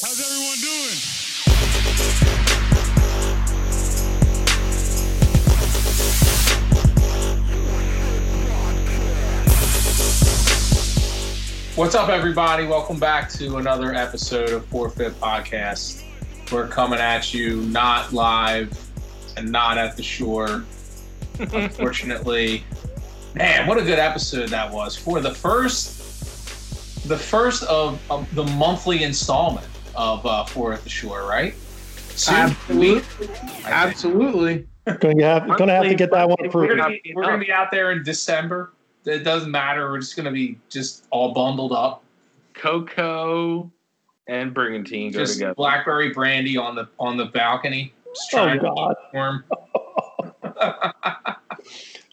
How's everyone doing? What's up, everybody? Welcome back to another episode of Forfeit Podcast. We're coming at you not live and not at the shore. Unfortunately, man, what a good episode that was for the first, the first of, of the monthly installment of uh, For at the Shore, right? Soon Absolutely. Absolutely. Gonna have, gonna have to get that one We're gonna, be, we're gonna be out there in December. It doesn't matter. We're just gonna be just all bundled up. Coco and Brigantine go just together. blackberry brandy on the on the balcony. Just Oh God! to.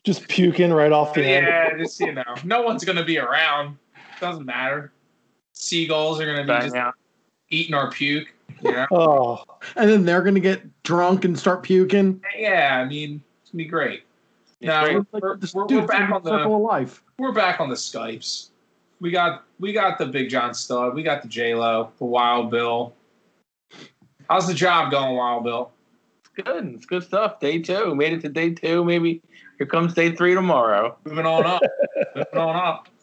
Just puking right off the end. yeah, just you know, no one's gonna be around. Doesn't matter. Seagulls are gonna be Bang just out. Eating our puke. Yeah. Oh, And then they're gonna get drunk and start puking. yeah, I mean, it's gonna be great. It's No, great. Like we're, the we're, dude we're back on the Life. we're back on the Skypes. We got we got the Big John Stud. We got the J Lo, the Wild Bill. How's the job going, Wild Bill? It's good. It's good stuff. Day two. Made it to day two. Maybe here comes day three tomorrow. Moving on up. Moving on up.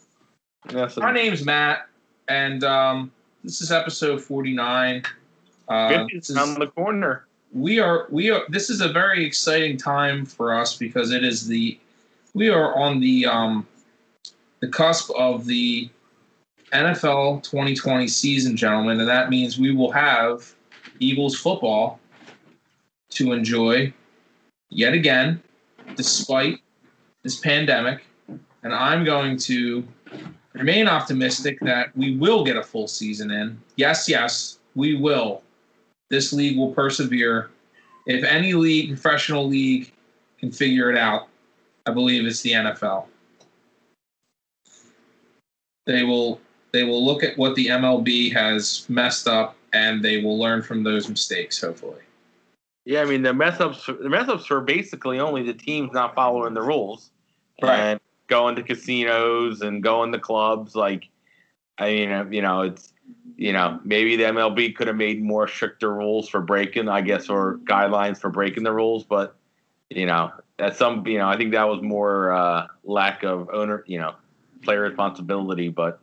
Yes. My name's Matt, and um, this is episode forty nine. Uh, this is, around the corner. we are we are. This is a very exciting time for us because it is the we are on the um, the cusp of the NFL 2020 season, gentlemen, and that means we will have Eagles football to enjoy yet again, despite this pandemic. And I'm going to remain optimistic that we will get a full season in. Yes, yes, we will. This league will persevere. If any league, professional league, can figure it out, I believe it's the NFL. They will they will look at what the MLB has messed up and they will learn from those mistakes, hopefully. Yeah, I mean the mess ups. The mess ups were basically only the teams not following the rules Right. and going to casinos and going to clubs. Like, I mean, you know, it's you know maybe the MLB could have made more stricter rules for breaking, I guess, or guidelines for breaking the rules. But you know, that's some. You know, I think that was more uh, lack of owner. You know, player responsibility. But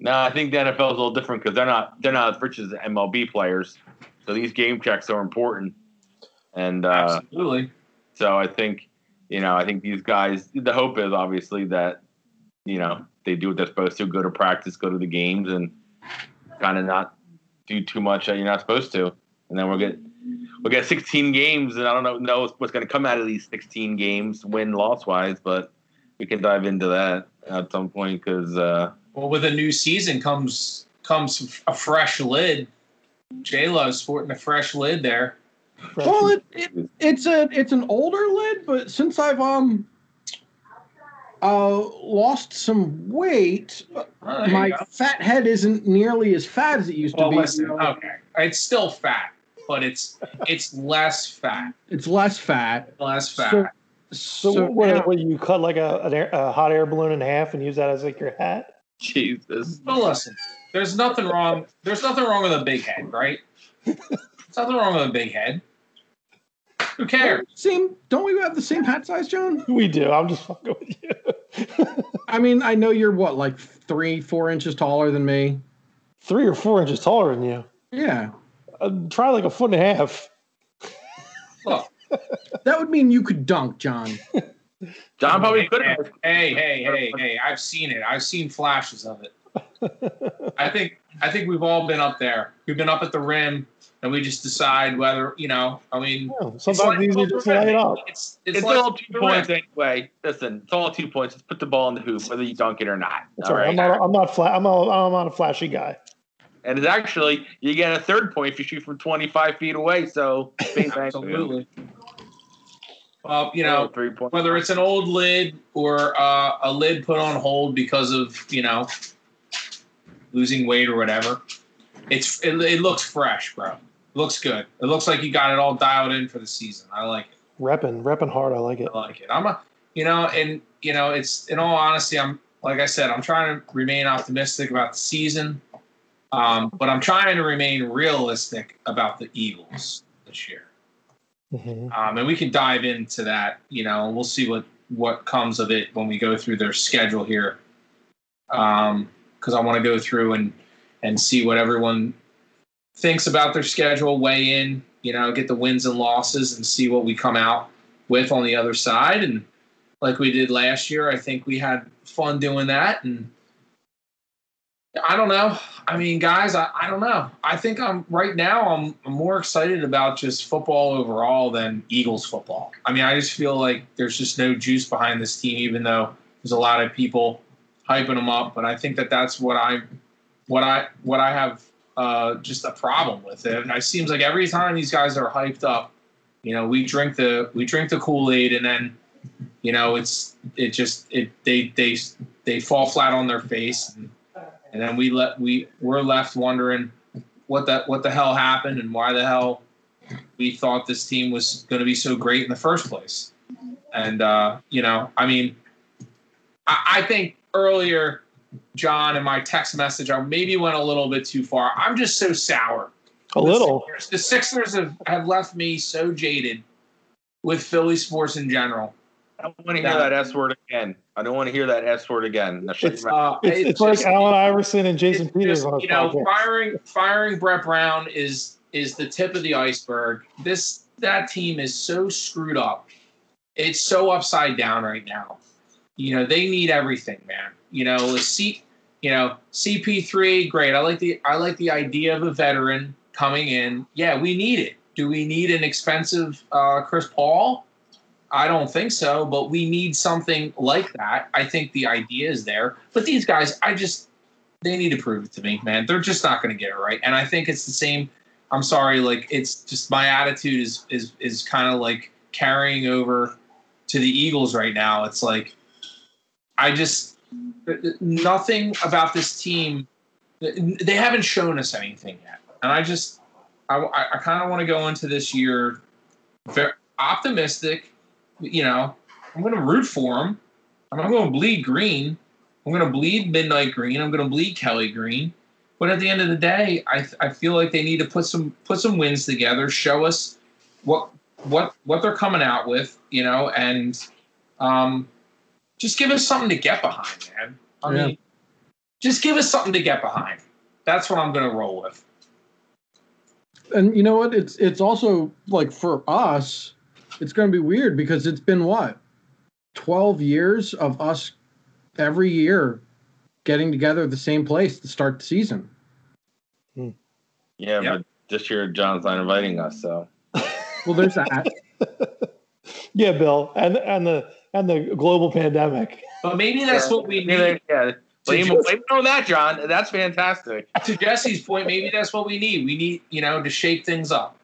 no, I think the NFL is a little different because they're not they're not as rich as MLB players. So these game checks are important. And uh, Absolutely. so I think, you know, I think these guys. The hope is obviously that, you know, they do what they're supposed to, go to practice, go to the games, and kind of not do too much that you're not supposed to. And then we'll get we'll get 16 games, and I don't know know what's going to come out of these 16 games, win loss wise, but we can dive into that at some point because uh, Well, with a new season comes comes a fresh lid. J Lo's sporting a fresh lid there. Well, it, it, it's a it's an older lid, but since I've um uh lost some weight, Oh, my fat head isn't nearly as fat as it used to Well, be. listen, okay, it's still fat, but it's it's less fat, It's less fat. less fat. So, so, so what, now- what, you cut like a, an air, a hot air balloon in half and use that as like your hat? Jesus. But listen, there's nothing wrong. There's nothing wrong with a big head, right? There's nothing wrong with a big head. Who cares? same. Don't we have the same hat size, John? We do. I'm just fucking with you. I mean, I know you're what, like three, four inches taller than me. Three or four inches taller than you. Yeah, Uh, try like a foot and a half. Look, that would mean you could dunk, John. John probably could hey, have. hey, hey, hey, hey! I've seen it. I've seen flashes of it. I think I think we've all been up there. We've been up at the rim, and we just decide whether you know. I mean, Yeah, it's sometimes like it's easier the just to lay it up. It's it's, It's like all two points rim. anyway. Listen, it's all two points. Let's put the ball in the hoop, whether you dunk it or not. That's all all right. right. I'm not. I'm not flat. I'm not. I'm not a flashy guy. And it's actually you get a third point if you shoot from 25 feet away. So Absolutely. Well, you know, three points. whether it's an old lid or uh, a lid put on hold because of you know losing weight or whatever, it's it, it looks fresh, bro. Looks good. It looks like you got it all dialed in for the season. I like it. Repping, repping hard. I like it. I like it. I'm a, you know, and you know, it's in all honesty, I'm like I said, I'm trying to remain optimistic about the season. Um, but I'm trying to remain realistic about the Eagles this year. Mhm. Um, and we can dive into that, you know, and we'll see what what comes of it when we go through their schedule here. Um, because I want to go through and and see what everyone thinks about their schedule, weigh in, you know, get the wins and losses, and see what we come out with on the other side. And like we did last year, I think we had fun doing that. And I don't know. I mean, guys, I, I don't know. I think I'm right now. I'm, I'm more excited about just football overall than Eagles football. I mean, I just feel like there's just no juice behind this team, even though there's a lot of people hyping them up. But I think that that's what I, what I, what I have uh, just a problem with it. And it seems like every time these guys are hyped up, you know, we drink the we drink the Kool Aid, and then, you know, it's it just it they they they fall flat on their face. And, and then we let we we're left wondering what that what the hell happened and why the hell we thought this team was going to be so great in the first place. And uh, you know, I mean, I, I think earlier, John, in my text message, I maybe went a little bit too far. I'm just so sour. A little. The Sixers, the Sixers have, have left me so jaded with Philly sports in general. I don't want to hear that S word again. I don't want to hear that S word again. It's- Uh, It's, it's, like just- Allen Iverson and Jason it's Peters just, you know, podcast. firing firing Brett Brown is is the tip of the iceberg. This that team is so screwed up. It's so upside down right now. You know, they need everything, man. You know, C, you know, CP3, great. I like the I like the idea of a veteran coming in. Yeah, we need it. Do we need an expensive uh, Chris Paul? I don't think so, but we need something like that. I think the idea is there. But these guys, I just they need to prove it to me, man. They're just not going to get it right. And I think it's the same. I'm sorry, like it's just my attitude is is is kind of like carrying over to the Eagles right now. It's like I just nothing about this team. They haven't shown us anything yet, and I just I, I kind of want to go into this year very optimistic. You know, I'm going to root for them. I'm not going to bleed green. I'm going to bleed Midnight Green. I'm going to bleed Kelly Green. But at the end of the day, I, I feel like they need to put some put some wins together, show us what what what they're coming out with, you know, and um, just give us something to get behind, man. I Yeah. mean, just give us something to get behind. That's what I'm going to roll with. And you know what? It's it's also like for us, it's going to be weird because it's been what, twelve years of us every year getting together at the same place to start the season. Hmm. Yeah, Yep. but this year John's not inviting us, so Well, there's that. Yeah, Bill, and and the and the global pandemic. But maybe that's what we Yeah, need. yeah. Blame, just- blame on that, John. That's fantastic. to Jesse's point, maybe that's what we need. We need, you know, to shake things up.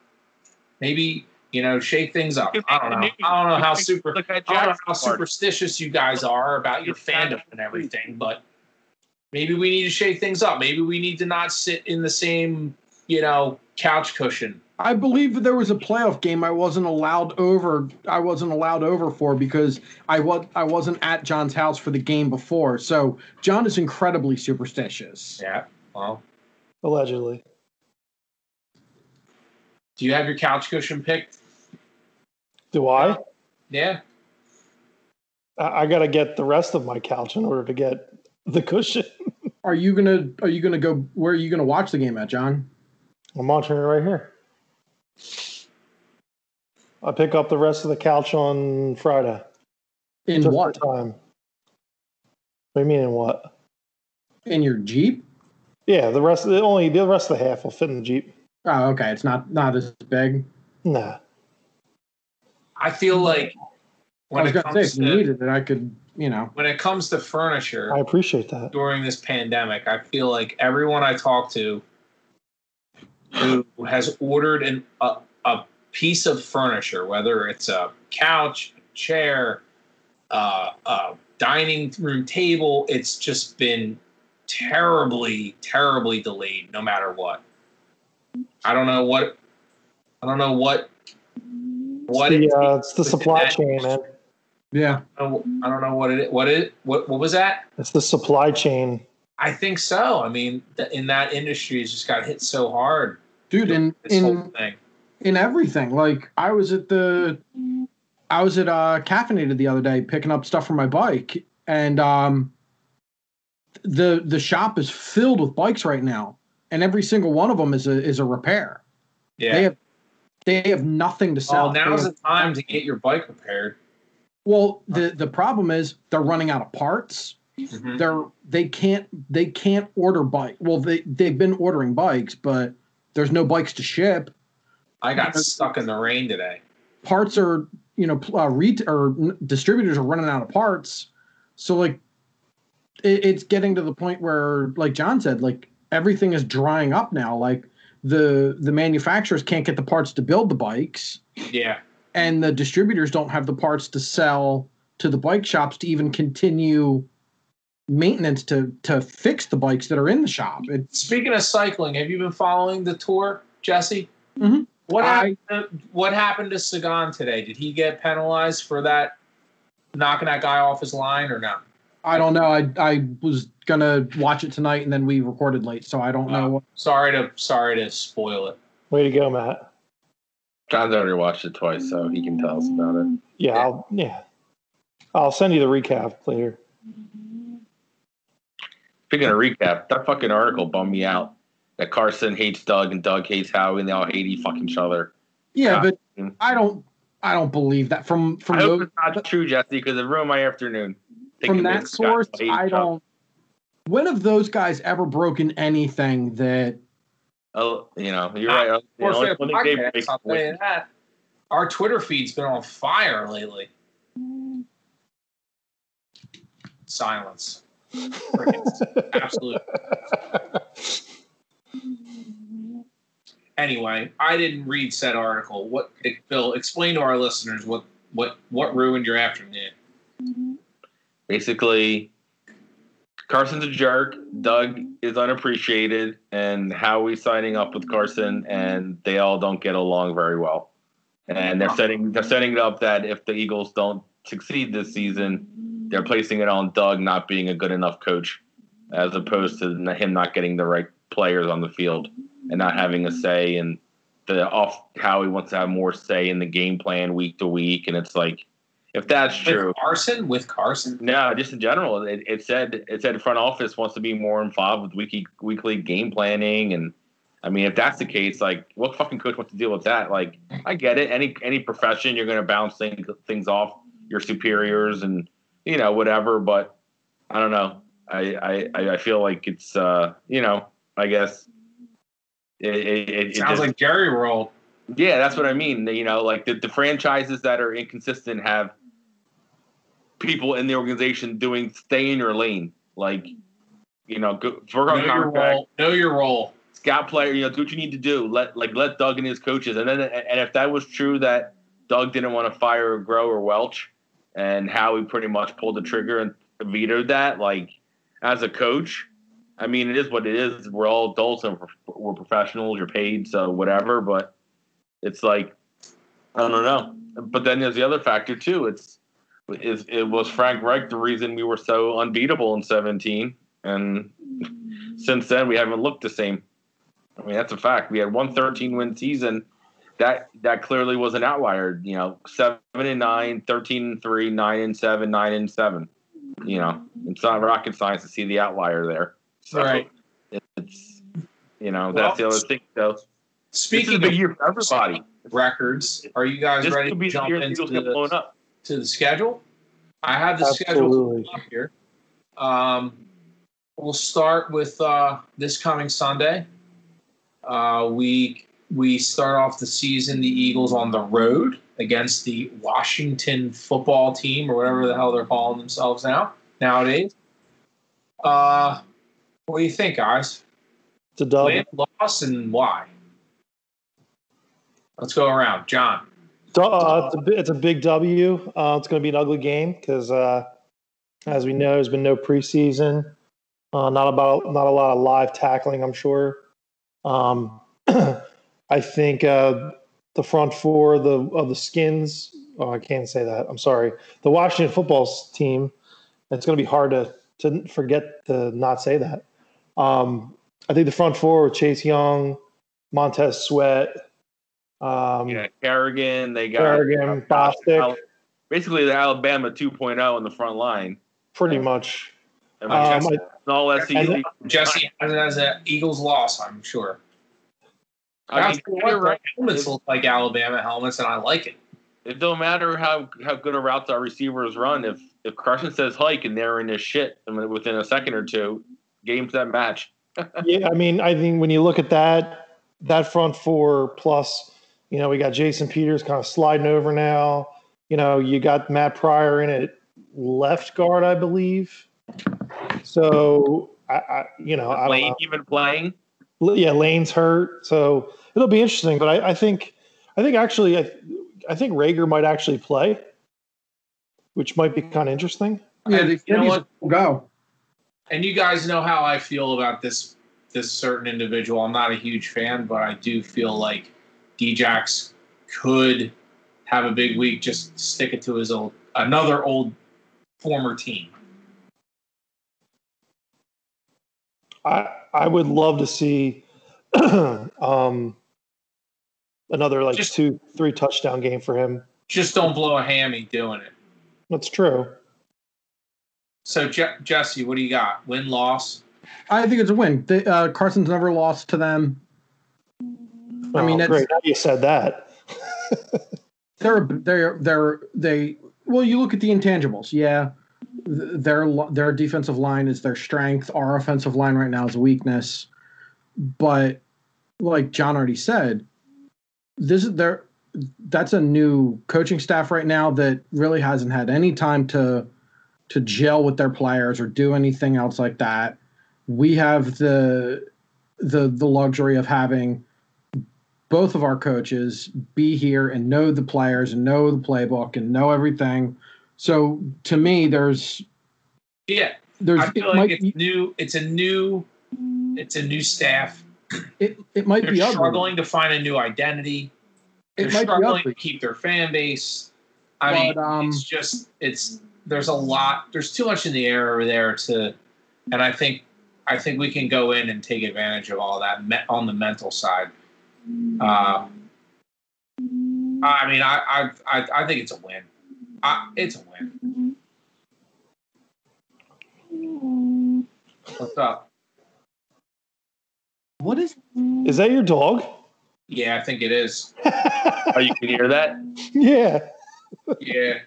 Maybe, you know, shake things up. I don't know. I don't know how super I don't know how superstitious you guys are about your fandom and everything, but maybe we need to shake things up. Maybe we need to not sit in the same, you know, couch cushion. I believe that there was a playoff game I wasn't allowed over. I wasn't allowed over for because I was I wasn't at John's house for the game before. So John is incredibly superstitious. Yeah. Well, Allegedly. do you have your couch cushion picked? Do I? Yeah. I, I got to get the rest of my couch in order to get the cushion. Are you gonna Are you gonna go? Where are you gonna watch the game at, John? I'm watching it right here. I pick up the rest of the couch on Friday. In Just what? Time. What do you mean in what? In your Jeep? Yeah, the rest the only the rest of the half will fit in the Jeep. Oh, okay. It's not not as big. Nah. I feel like I when was it gonna say comes if you to needed it, I could. You know. when it comes to furniture, I appreciate that. during this pandemic, I feel like everyone I talk to who has ordered an, a, a piece of furniture, whether it's a couch, a chair, uh, a dining room table, it's just been terribly, terribly delayed no matter what. I don't know what, I don't know what, what It's it, uh, it's the supply that- chain, man. Yeah. I don't know what it, what it, what, what was that? It's the supply chain. I think so. I mean, th- in that industry, it's just got hit so hard. Dude. In in in everything. Like I was at the, I was at uh, Caffeinated the other day picking up stuff for my bike, and um, the the shop is filled with bikes right now, and every single one of them is a is a repair. Yeah. They have they have nothing to sell. well, They now's have- the time to get your bike repaired. well, the the problem is they're running out of parts. Mhm. They're they can't they can't order bike. Well, they they've been ordering bikes, but there's no bikes to ship. I got stuck in the rain today. parts are you know uh, ret- or distributors are running out of parts so like it, it's getting to the point where like john said like everything is drying up now like the the manufacturers can't get the parts to build the bikes Yeah. and the distributors don't have the parts to sell to the bike shops to even continue maintenance to to fix the bikes that are in the shop it's Speaking of cycling, have you been following the tour, Jesse? Mhm. What I- happened? To, what happened to Sagan today? Did he get penalized for that knocking that guy off his line or not? i don't know i i was gonna watch it tonight and then we recorded late so i don't know what Sorry to sorry to spoil it. Way to go, Matt. John's already watched it twice, so he can tell us about it. Yeah, I'll yeah. I'll send you the recap later. Speaking of recap, that fucking article bummed me out. That Carson hates Doug and Doug hates Howie, and they all hate each fucking each other. Yeah, Yeah. but I don't I don't believe that from from I hope those, it's not true, Jesse, because it ruined my afternoon. from that source. I don't. When have those guys ever broken anything that? Oh, you know, you're Ah, right. The Four only- Fifth only they Podcast, break I'll tell you was- that. Our Twitter feed's been on fire lately. Silence. Crickets. Absolute. Anyway, I didn't read said article. What, Bill? Explain to our listeners what what what ruined your afternoon. basically Carson's a jerk. Doug is unappreciated, and Howie's signing up with Carson, and they all don't get along very well. And they're setting they're setting it up that if the Eagles don't succeed this season, they're placing it on Doug not being a good enough coach, as opposed to him not getting the right players on the field and not having a say. And the off how he wants to have more say in the game plan week to week, and it's like. If that's true, With Carson, with Carson. no, just in general, it, it said it said front office wants to be more involved with weekly weekly game planning, and I mean, if that's the case, like, what fucking coach wants to deal with that? Like, I get it. Any any profession, you're going to bounce things things off your superiors, and you know whatever. But I don't know. I I, I feel like it's uh you know I guess it it, it, it Sounds just- like Jerry rolled. yeah, that's what I mean. You know, like the, the franchises that are inconsistent have people in the organization doing stay in your lane. Like, you know, go, work Know on your role. Know your role. scout player. You know, do what you need to do. Let like let Doug and his coaches. And then and if that was true that Doug didn't want to fire Groh or Walch, and how Howie pretty much pulled the trigger and vetoed that, like as a coach. I mean, it is what it is. We're all adults and we're professionals. You're paid, so whatever. But it's like I don't know. But then there's the other factor too. It's is it was Frank Reich the reason we were so unbeatable in 17, and since then we haven't looked the same. I mean that's a fact. We had one 13 win season. That that clearly was an outlier. You know, seven and nine, 13 and three, nine and seven, nine and seven. You know, it's not rocket science to see the outlier there. So Right. It's you know that's the other thing though. This is a Speaking big of year for everybody. records, are you guys This ready to be jump the into Eagles blown the, up. to the schedule? I have the schedule Absolutely. up here. Um, we'll start with uh, this coming Sunday. Uh, we we start off the season the Eagles on the road against the Washington football team or whatever the hell they're calling themselves now nowadays. Uh, what do you think, guys? It's a dub. Win, loss, and why? Let's go around, John. Uh, it's, a, it's a big W. Uh, it's going to be an ugly game because, uh, as we know, there's been no preseason. Uh, not about not a lot of live tackling. I'm sure. Um, I think uh, the front four of the of the Skins. Oh, I can't say that. I'm sorry. The Washington football team. It's going to be hard to to forget to not say that. Um, I think the front four with Chase Young, Montez Sweat, um, Yeah, Kerrigan. They got Kerrigan, Bostic, basically the Alabama 2.0 in the front line. pretty much. I Um, Jesse- all E SEC. Jesse has as an Eagles loss, I'm sure. I That's mean, what you're right. helmets look like Alabama helmets, and I like it. It don't matter how how good a routes our receivers run. If if Carson says hike and they're in his shit, and within a second or two, games that match. Yeah, I mean, I think when you look at that, that front four plus, you know, we got Jason Peters kind of sliding over now. You know, you got Matt Pryor in at left guard, I believe. So, I, I you know, I don't know. even playing. Yeah, Lane's hurt, so it'll be interesting. But I, I think, I think actually, I, I think Reagor might actually play, which might be kind of interesting. Yeah, And the you know what? go. And you guys know how I feel about this this certain individual. I'm not a huge fan, but I do feel like Djax could have a big week. Just stick it to his old another old former team. I I would love to see um, another like Just- two, three touchdown game for him. Just don't blow a hammy doing it. That's true. So Je- Jesse, what do you got? Win loss? I think it's a win. They, uh, Carson's never lost to them. I mean, oh, it's- great. Now you said that. They're they're they're they. Well, you look at the intangibles. Yeah, Th- their their defensive line is their strength. Our offensive line right now is a weakness. But like John already said, this is their that's a new coaching staff right now that really hasn't had any time to to gel with their players or do anything else like that. We have the the the luxury of having both of our coaches be here and know the players and know the playbook and know everything. So to me, there's Yeah, there's I feel it like might it's new. It's a new. It's a new staff. it, it might They're be ugly. struggling to find a new identity. They're It might be struggling ugly. to keep their fan base. I But, mean, um, it's just it's there's a lot. There's too much in the air over there to, and I think I think we can go in and take advantage of all that me, on the mental side. Uh, I mean, I, I I I think it's a win. I, it's a win. What's up? What is Is that your dog? Yeah, I think it is. Oh, you can hear that. yeah. Yeah.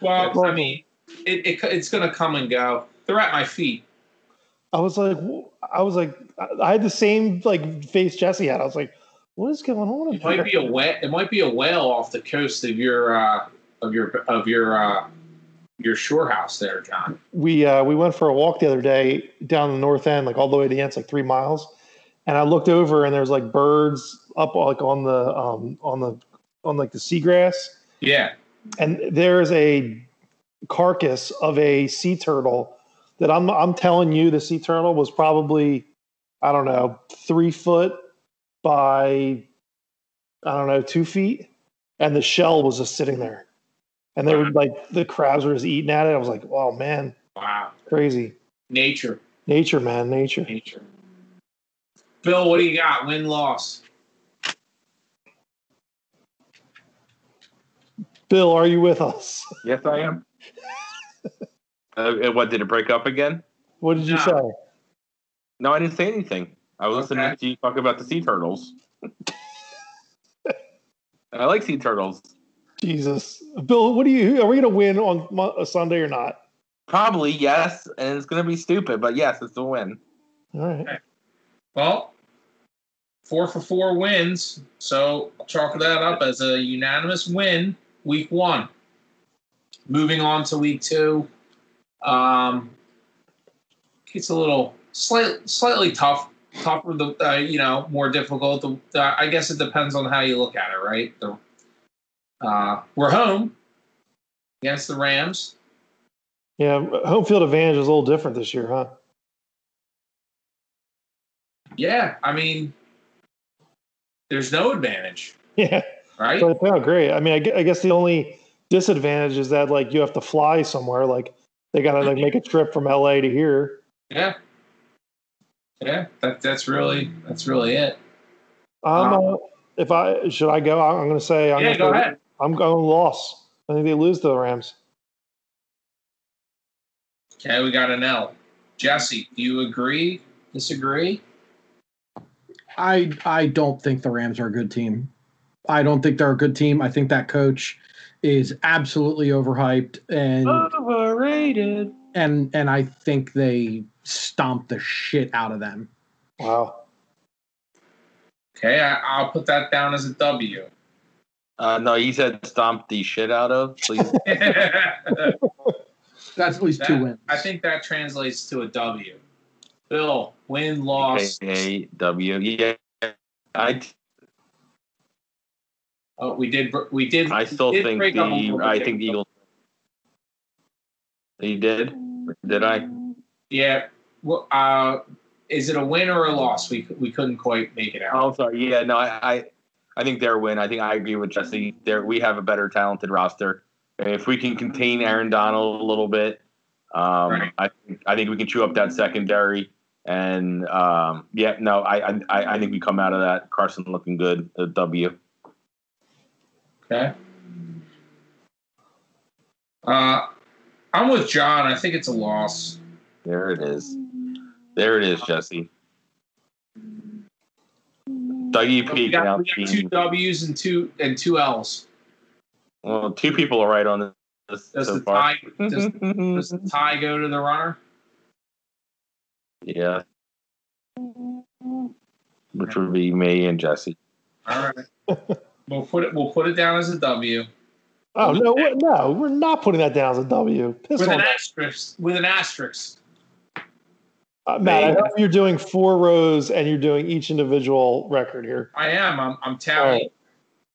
Well, I mean, it, it it's gonna come and go. They're at my feet. I was like, I was like, I- I had the same like face Jesse had. I was like, what is going on? It might be a whale. It might be a whale off the coast of your uh, of your of your uh, your shore house there, John. we uh, we went for a walk the other day down the north end, like all the way to the end, it's like three miles. And I looked over, and there's like birds up like on the um, on the on like the seagrass, Yeah. and there's a carcass of a sea turtle that I'm I'm telling you, the sea turtle was probably I don't know three foot by I don't know two feet, and the shell was just sitting there, and they were like the crabs were just eating at it. I was like, oh man, Wow. crazy. Nature. Nature, man, nature. Nature. Bill, what do you got? Win loss. Bill, are you with us? Yes, I am. uh, what did it break up again? What did you No. say? No, I didn't say anything. I was listening to you talk about the sea turtles. I like sea turtles. Jesus, Bill, what do you? Are we going to win on Mo- a Sunday or not? Probably yes, and it's going to be stupid, but yes, it's a win. All right. Well, four for four wins. So I'll chalk that up as a unanimous win, week one. Moving on to week two. Um, it's a little slight, slightly tough, tougher. The uh, you know more difficult. The, uh, I guess it depends on how you look at it, right? The, uh, we're home against the Rams. Yeah, home field advantage is a little different this year, huh? Yeah, I mean, there's no advantage, Yeah, right? but yeah, great. I mean, I I guess the only disadvantage is that like you have to fly somewhere. Like they got to like make a trip from LA to here. Yeah. Yeah, that that's really that's really it. I'm, uh, if I should I go, I'm going to say I'm Yeah, gonna go ahead. I'm going loss. I think they lose to the Rams. Okay, we got an L. Jesse, do you agree? Disagree? I I don't think the Rams are a good team. I don't think they're a good team. I think that coach is absolutely overhyped and Overrated. and and I think they stomp the shit out of them. Wow. Okay, I, I'll put that down as a W. Uh, no, he said stomp the shit out of. Please. That's at least two wins. I think that translates to a W. Bill, win, loss. A W. Yeah. I Oh, we did. We did. I still did think break up a little the I bit. think the Eagles. You did? Did I? Yeah. Well, uh, is it a win or a loss? We we couldn't quite make it out. Oh, sorry. Yeah, no, I, I, I think they're a win. I think I agree with Jesse. There, we have a better talented roster, if we can contain Aaron Donald a little bit, um, Right. I, think I think we can chew up that secondary. And um, yeah, no, I, I, I think we come out of that Carson looking good. A W. Okay. Uh, I'm with John. I think it's a loss. There it is. There it is, Jesse. WP We can got, we got two W's and two and two L's. Well, two people are right on this Does so the far. tie does, does the tie go to the runner? yeah. Which would be me and Jesse. All right. we'll put it. We'll put it down as a W Oh no, what, no, we're not putting that down as a W. Piss with an that. asterisk. With an asterisk. Uh, Matt, I Maybe. hope you're doing four rows and you're doing each individual record here. I am. I'm. I'm tallying.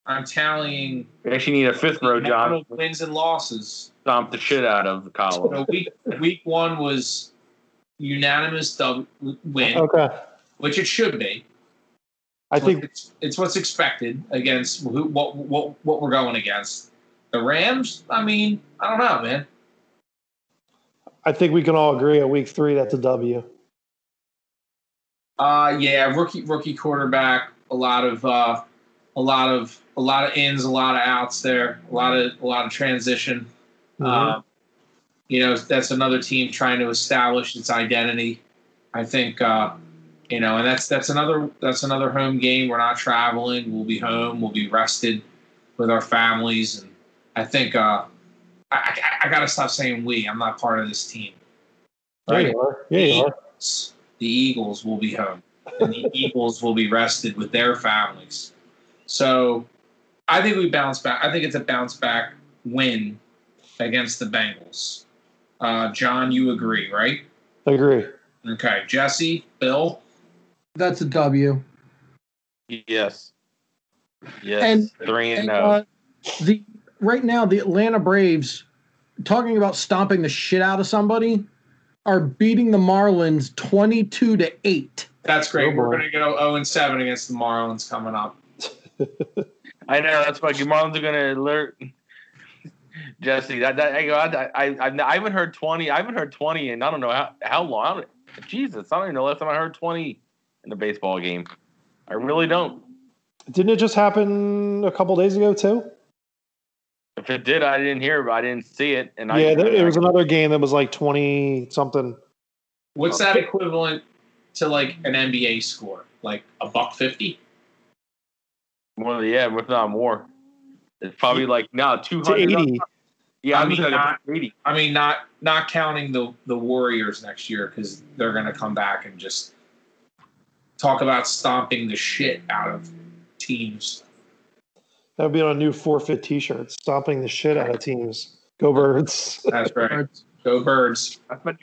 I'm tallying We actually need a fifth row, amount John. wins and losses. Stomp the shit out of the column. So week week one was unanimous dub win, Okay. which it should be. I It's think it's, it's what's expected against who, what what what we're going against. The Rams. I mean, I don't know, man. I think we can all agree at week three that's a W. Uh, yeah, rookie rookie quarterback. A lot of uh, a lot of a lot of ins, a lot of outs there. A lot of a lot of transition. Mhm. Um, you know, that's another team trying to establish its identity. I think, uh, you know, and that's that's another that's another home game. We're not traveling. We'll be home. We'll be rested with our families, and I think uh, I, I, I got to stop saying we. I'm not part of this team. Yeah, Right? you are. Yeah, you are. The Eagles will be home, and the Eagles will be rested with their families. So, I think we bounce back. I think it's a bounce back win against the Bengals. Uh, John, you agree, right? I Agree. Okay, Jesse, Bill. That's a W. Yes. Yes. And- Three and And, no. uh, the right now the Atlanta Braves, talking about stomping the shit out of somebody, are beating the Marlins twenty-two to eight. That's great. Oh, We're going to go 0 and 7 against the Marlins coming up. I know that's why Marlins are gonna alert Jesse. That that I, I, I, I haven't heard twenty. I haven't heard twenty, and I don't know how how long. Jesus, I don't even know the last time I heard twenty in a baseball game. I really don't. Didn't it just happen a couple days ago too? If it did, I didn't hear, but I didn't see it. And I, yeah, there, it was another game that was like twenty something. What's that equivalent to like an NBA score? Like a buck 50? more. Yeah, if not more. It's probably like no two To hundred. eighty. Yeah, I I'm mean, not- eighty. I mean, not not counting the the Warriors next year because they're going to come back and just talk about stomping the shit out of teams. That would be on a new forfeit T-shirt, stomping the shit out of teams. Go birds! That's right. Go Birds. That's my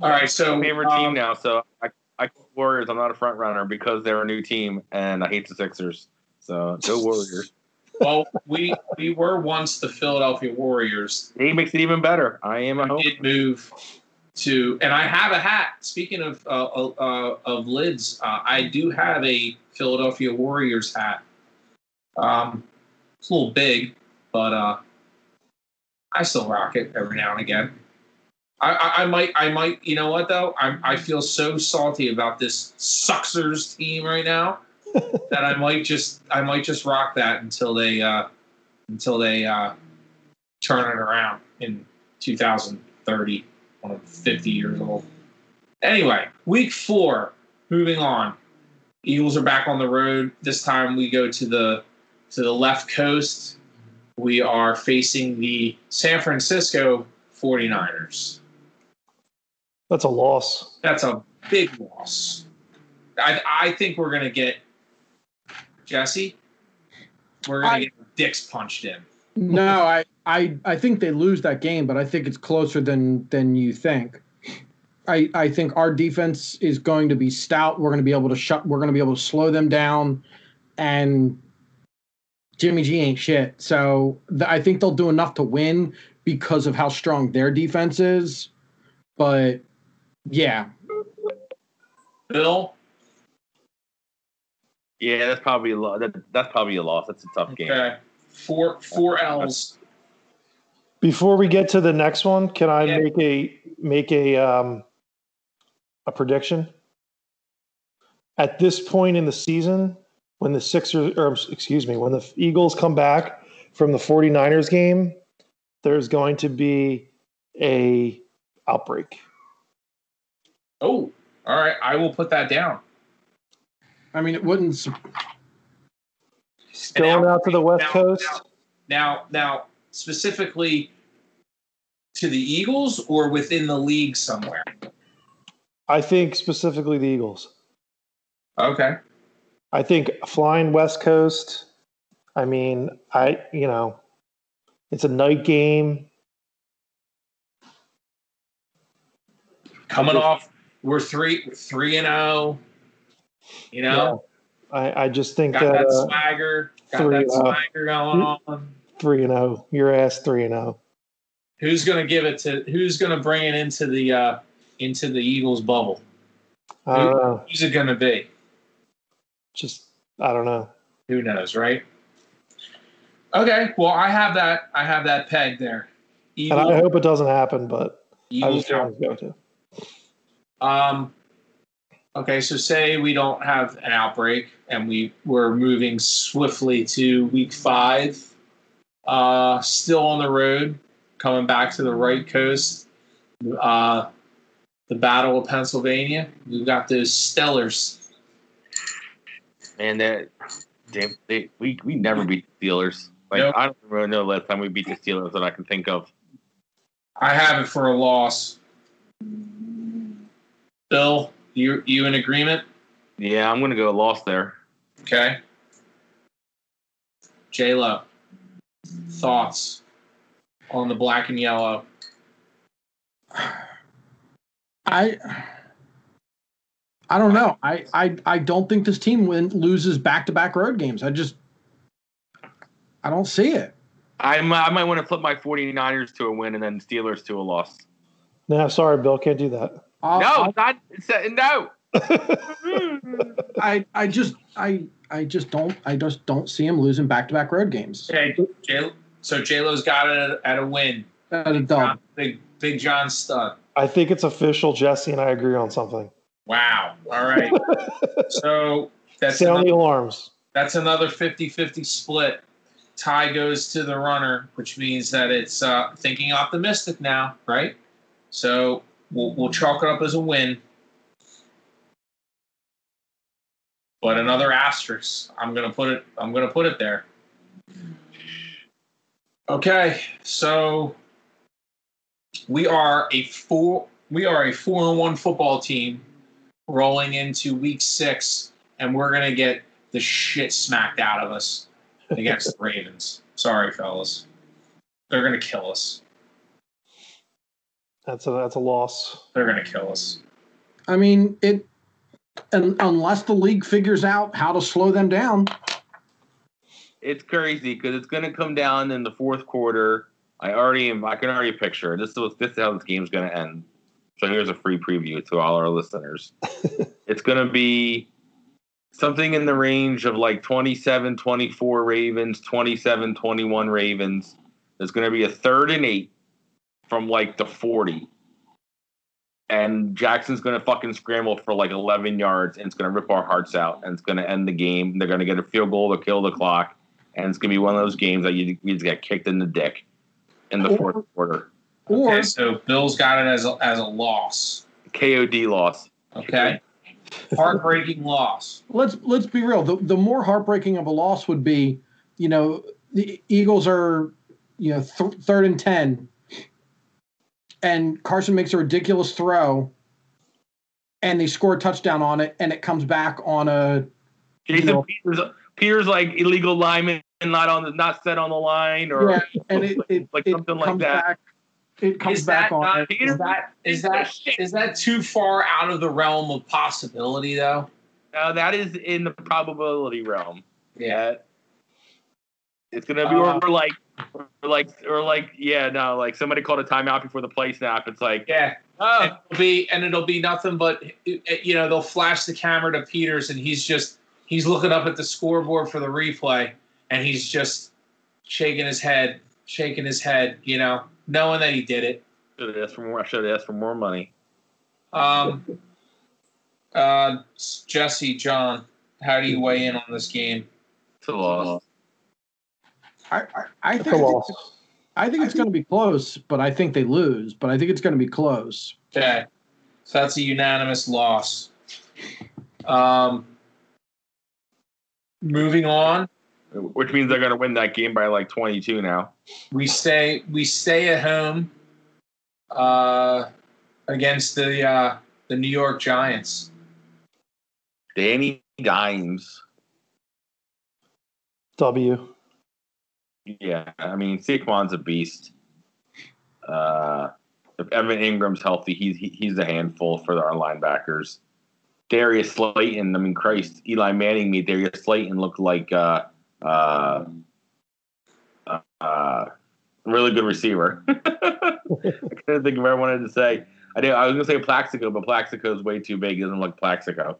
All right, so favorite um, team now. So I, I Warriors. I'm not a front runner because they're a new team, and I hate the Sixers. So go Warriors. Well, we we were once the Philadelphia Warriors. He makes it even better. I am a We did move to, and I have a hat. Speaking of uh, uh, of lids, uh, I do have a Philadelphia Warriors hat. Um, it's a little big, but uh, I still rock it every now and again. I, I, I might, I might. You know what though? I, I feel so salty about this Suxers team right now that I might just, I might just rock that until they, uh, until they uh, turn it around in 2030 when I'm 50 years old. Anyway, week four. Moving on. Eagles are back on the road. This time we go to the to the left coast. We are facing the San Francisco 49ers. That's a loss. That's a big loss. I I think we're gonna get Jesse. We're gonna get dicks punched in. No, I, I I think they lose that game, but I think it's closer than than you think. I I think our defense is going to be stout. We're going to be able to shut. We're going to be able to slow them down, and Jimmy G ain't shit. So th- I think they'll do enough to win because of how strong their defense is. But yeah, Bill. Yeah, that's probably a lo- that, That's probably a loss. That's a tough game. Okay. Four four L's. Before we get to the next one, can I Yeah. make a make a um, a prediction? At this point in the season, when the Sixers or excuse me, when the Eagles come back from the 49ers game, there's going to be a outbreak. Oh, all right. I will put that down. I mean it wouldn't. su- Going out to the West Now- Coast. Now, now, specifically to the Eagles or within the league somewhere. I think specifically the Eagles. Okay. I think flying West Coast. I mean, I you know, it's a night game. Coming off, we're three three and zero. You know, I, I just think got that that uh, swagger, got three that oh. swagger going on. three and zero. Your ass three and oh. zero. Who's gonna give it to? Who's gonna bring it into the uh into the Eagles bubble? Don't. Who's it gonna be? Just I don't know. Who knows, right? Okay. Well, I have that. I have that peg there. And I hope it doesn't happen, but I just want to go to. Um, okay, so say we don't have an outbreak and we we're moving swiftly to week five. Uh, still on the road, coming back to the right coast. Uh, the Battle of Pennsylvania. We've got those Stellars. And that damn, they, we we never beat the Steelers. Like Nope. I don't really know the last time we beat the Steelers that I can think of. I have it for a loss. Bill, you you in agreement? Yeah, I'm gonna go lost there. Okay. J Lo, thoughts on the black and yellow? I I don't know. I I, I don't think this team win, loses back to back road games. I just I don't see it. I might, I might want to flip my 49ers to a win and then Steelers to a loss. No, sorry, Bill, can't do that. I'll- no, I'll- not. It's a, no. I I just I I just don't I just don't see him losing back to back road games. Okay, J. So J Lo's got it at a win. At a dub. Big Big John stud. I think it's official. Jesse and I agree on something. Wow. All right. so that's Sound another, the alarms. that's another 50-50 split. Tie goes to the runner, which means that it's uh, thinking optimistic now, right? So we'll we'll chalk it up as a win. But another asterisk. I'm gonna put it. I'm gonna put it there. Okay, so we are a four. We are a four and one football team rolling into week six, and we're gonna get the shit smacked out of us against the Ravens. Sorry, fellas. They're gonna kill us. That's a that's a loss. They're gonna kill us. I mean it and unless the league figures out how to slow them down, It's crazy because it's going to come down in the fourth quarter. I already am. I can already picture this. Is this is how this game's going to end. So here's a free preview to all our listeners. it's going to be something in the range of like 27 24 Ravens, 27 21 Ravens. There's going to be a third and eight from like the 40. and Jackson's going to fucking scramble for like 11 yards, and it's going to rip our hearts out, and it's going to end the game. They're going to get a field goal to kill the clock, and it's going to be one of those games that you, you just get kicked in the dick in the fourth quarter. Or Okay, so Bill's got it as a, as a loss. KOD loss. Okay, heartbreaking loss. let's let's be real. The the more heartbreaking of a loss would be, you know, the Eagles are, you know, th- third and ten, and Carson makes a ridiculous throw, and they score a touchdown on it, and it comes back on a Jason know- Peters, Peters like illegal lineman, not on the, not set on the line, or yeah, and it it, like it something like comes that. back. It comes Is back that on. not- Is that is that is that too far out of the realm of possibility though? Uh, that is in the probability realm. Yeah. It's gonna be Uh, like, or like, or like, yeah, no, like somebody called a timeout before the play snap. It's like, Yeah. oh, And it'll be and it'll be nothing but you know they'll flash the camera to Peters and he's just he's looking up at the scoreboard for the replay and he's just shaking his head, shaking his head, you know, knowing that he did it. should have asked for more. I should have asked for more money. Um, uh, Jesse, John, how do you weigh in on this game? It's a loss. I, I, I It's think a loss. I think it's going to be close, but I think they lose. But I think it's going to be close. Okay, so that's a unanimous loss. Um, moving on, Which means they're gonna win that game by like twenty-two now. we stay we stay at home uh, against the uh, the New York Giants. Danny Dimes. W. Yeah, I mean Saquon's a beast. Uh, if Evan Engram's healthy, he's he, he's a handful for our linebackers. Darius Slayton, I mean Christ, Eli Manning made Darius Slayton look like uh, uh, uh, really good receiver. I couldn't think of what I wanted to say. I did. I was gonna say Plaxico, but Plaxico's way too big. He doesn't look Plaxico.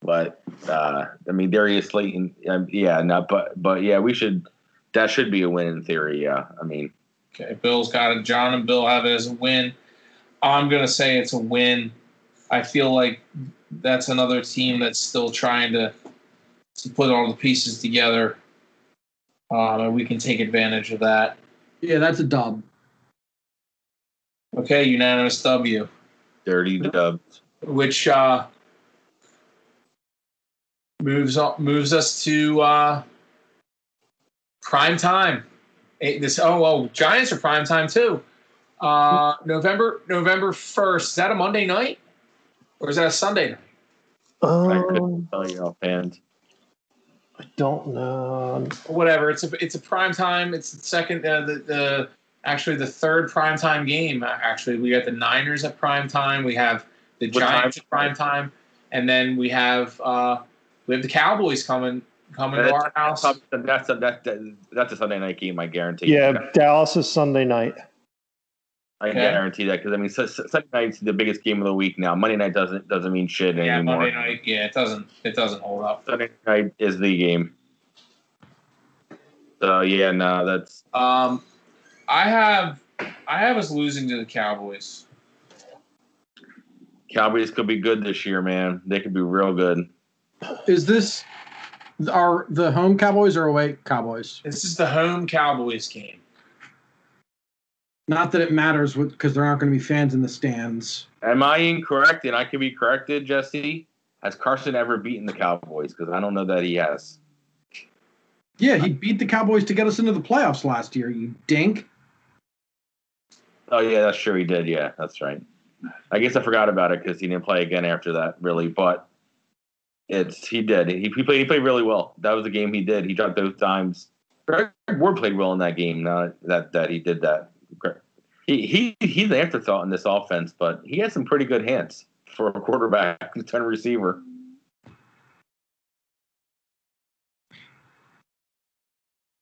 But uh, I mean Darius Slayton, um, yeah, no, but but yeah, we should. That should be a win in theory. Yeah, I mean, Okay, Bill's got it. John and Bill have it as a win. I'm gonna say it's a win. I feel like that's another team that's still trying to to put all the pieces together, um, and we can take advantage of that. Yeah, that's a dub. Okay, unanimous W, dirty dubs. which uh, moves on, moves us to uh, prime time. Eh, This oh oh Giants are prime time too. Uh, November November first. Is that a Monday night or is that a Sunday night? I couldn't Um, tell you offhand. I don't know. whatever. It's a it's a prime time. It's the second uh, the the actually the third prime time game. Uh, Actually, we got the Niners at prime time. We have the What Giants time? at prime time, and then we have uh, we have the Cowboys coming coming to our house. That's that's a, that, that, that's a Sunday night game. I guarantee. Yeah, Dallas is Sunday night. I can Okay. guarantee that because I mean, Su- Su- Sunday night's the biggest game of the week now. Monday night doesn't doesn't mean shit Yeah, anymore. Monday night. Yeah, it doesn't it doesn't hold up. Sunday night is the game. So yeah, no, that's Um, I have I have us losing to the Cowboys. Cowboys could be good this year, man. They could be real good. Is this are the home Cowboys or away Cowboys? This is the home Cowboys game. Not that it matters because there aren't going to be fans in the stands. Am I incorrect? And I can be corrected, Jesse. Has Carson ever beaten the Cowboys? Because I don't know that he has. Yeah, he beat the Cowboys to get us into the playoffs last year. You dink. Oh yeah, that's true. He did. Yeah, that's right. I guess I forgot about it because he didn't play again after that, really. But it's he did. He, he played. He played really well. That was the game he did. He dropped those times. Greg Ward played well in that game. Now that that he did that. Greg- He he he's an afterthought in this offense, but he has some pretty good hands for a quarterback, turn receiver.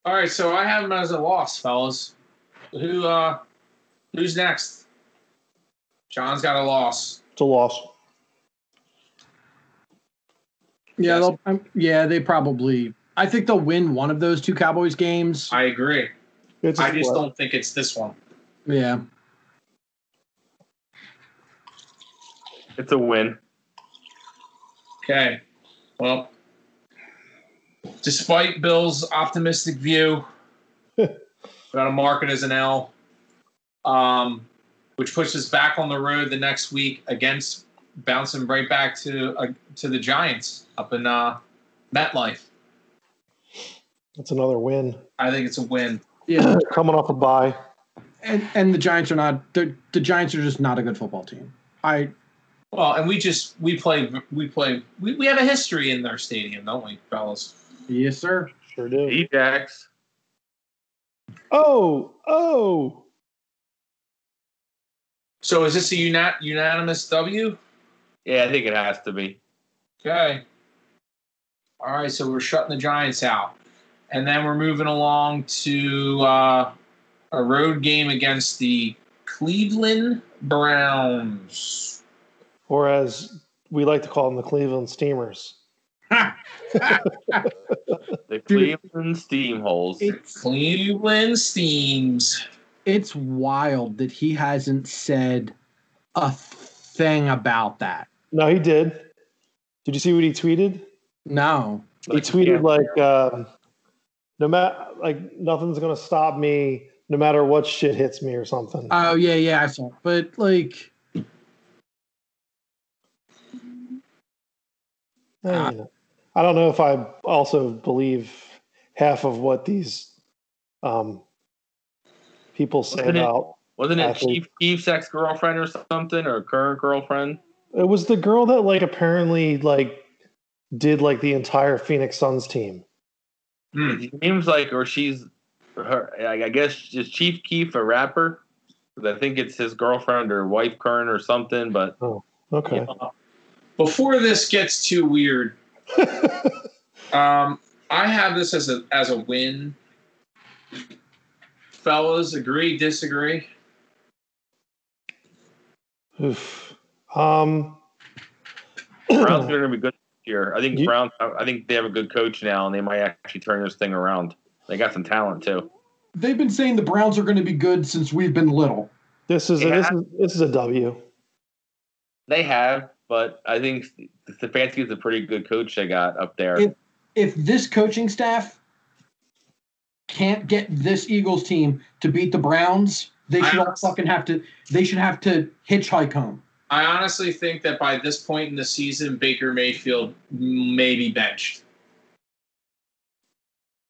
All right, so I have him as a loss, fellas. Who uh who's next? John's got a loss. It's a loss. Yeah, they'll, um, yeah, they probably. I think they'll win one of those two Cowboys games. I agree. It's a I just split. don't think it's this one. Yeah, It's a win. Okay. Well, despite Bill's optimistic view, got to mark it as an L, um, which puts us back on the road the next week against bouncing right back to uh, to the Giants up in uh, MetLife. That's another win. I think it's a win. Yeah, Coming off a bye. and and the Giants are not. The the Giants are just not a good football team. I Well, and we just we play we play we, we have a history in our stadium, don't we, fellas? yes sir. Sure do. Ajax. Oh, oh. So is this a uni- unanimous W? Yeah, I think it has to be. Okay. All right, so we're shutting the Giants out. And then we're moving along to uh, a road game against the Cleveland Browns. Or as we like to call them, the Cleveland Steamers. The Cleveland Steamholes. It's Cleveland Steams. it's wild that he hasn't said a thing about that. No, he did. Did you see what he tweeted? No. He tweeted like, um, "No matter, like nothing's gonna stop me, no matter what shit hits me or something." Oh yeah, yeah, I saw. But like, Eh. I don't know if I also believe half of what these um, people say Wasn't it- about. Wasn't it Athlete. Chief Chief's ex girlfriend or something, or current girlfriend? It was the girl that like apparently like did like the entire Phoenix Suns team. Hmm. It seems like, or she's her. I I guess is Chief Keef a rapper? 'Cause I think it's his girlfriend or wife, current or something. But Okay. Before this gets too weird, um, I have this as a as a win. Fellas, agree, disagree? Oof. Um. Browns are going to be good this year. I think You- Browns. I think they have a good coach now, and they might actually turn this thing around. They got some talent too. they've been saying the Browns are going to be good since we've been little. This is a, this is this is a W. They have, but I think Stefanski is a pretty good coach they got up there. It- If this coaching staff can't get this Eagles team to beat the Browns, they should all fucking have to. They should have to hitchhike home. I honestly think that by this point in the season, Baker Mayfield may be benched.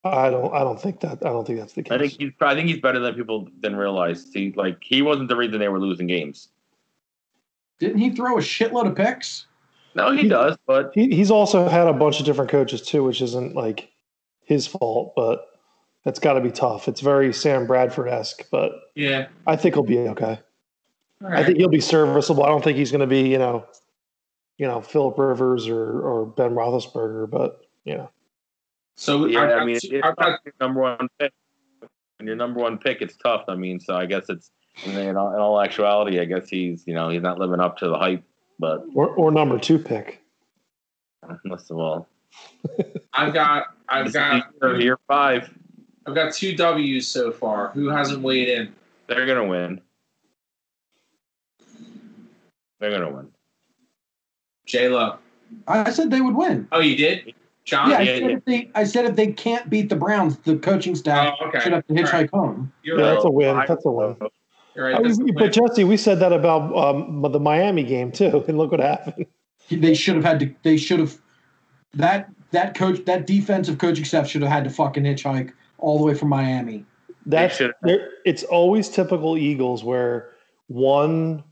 I don't I don't think that I don't think that's the case. I think he's. I think he's better than people than realize. He like he wasn't the reason they were losing games. Didn't he throw a shitload of picks? No, he does, but he, he's also had a bunch of different coaches too, which isn't like his fault, but that's got to be tough. It's very Sam Bradford esque, but Yeah. I think he'll be okay. All I think he'll be serviceable. I don't think he's going to be, you know, you know, Philip Rivers or or Ben Roethlisberger, but you know, so yeah, I've I mean, two- I've got- your number one pick. And your number one pick, it's tough. I mean, so I guess it's in all, in all actuality, I guess he's you know he's not living up to the hype. But or or number two pick. most of all, I've got I've got year, year five, I've got two W's so far. Who hasn't weighed in? they're gonna win. They're gonna win. J Lo. I said they would win. Oh, you did, John. Yeah, I yeah, said yeah. if they. I said if they can't beat the Browns, the coaching staff Oh, okay. should have to hitchhike right. home. You're Yeah, right. that's a win. That's a win. You're right. I That's mean, the but. Jesse, we said that about um, the Miami game too, and look what happened. They should have had to. They should have. That that coach, that defensive coaching staff should have had to fucking hitchhike all the way from Miami. That's should- it's always typical Eagles where one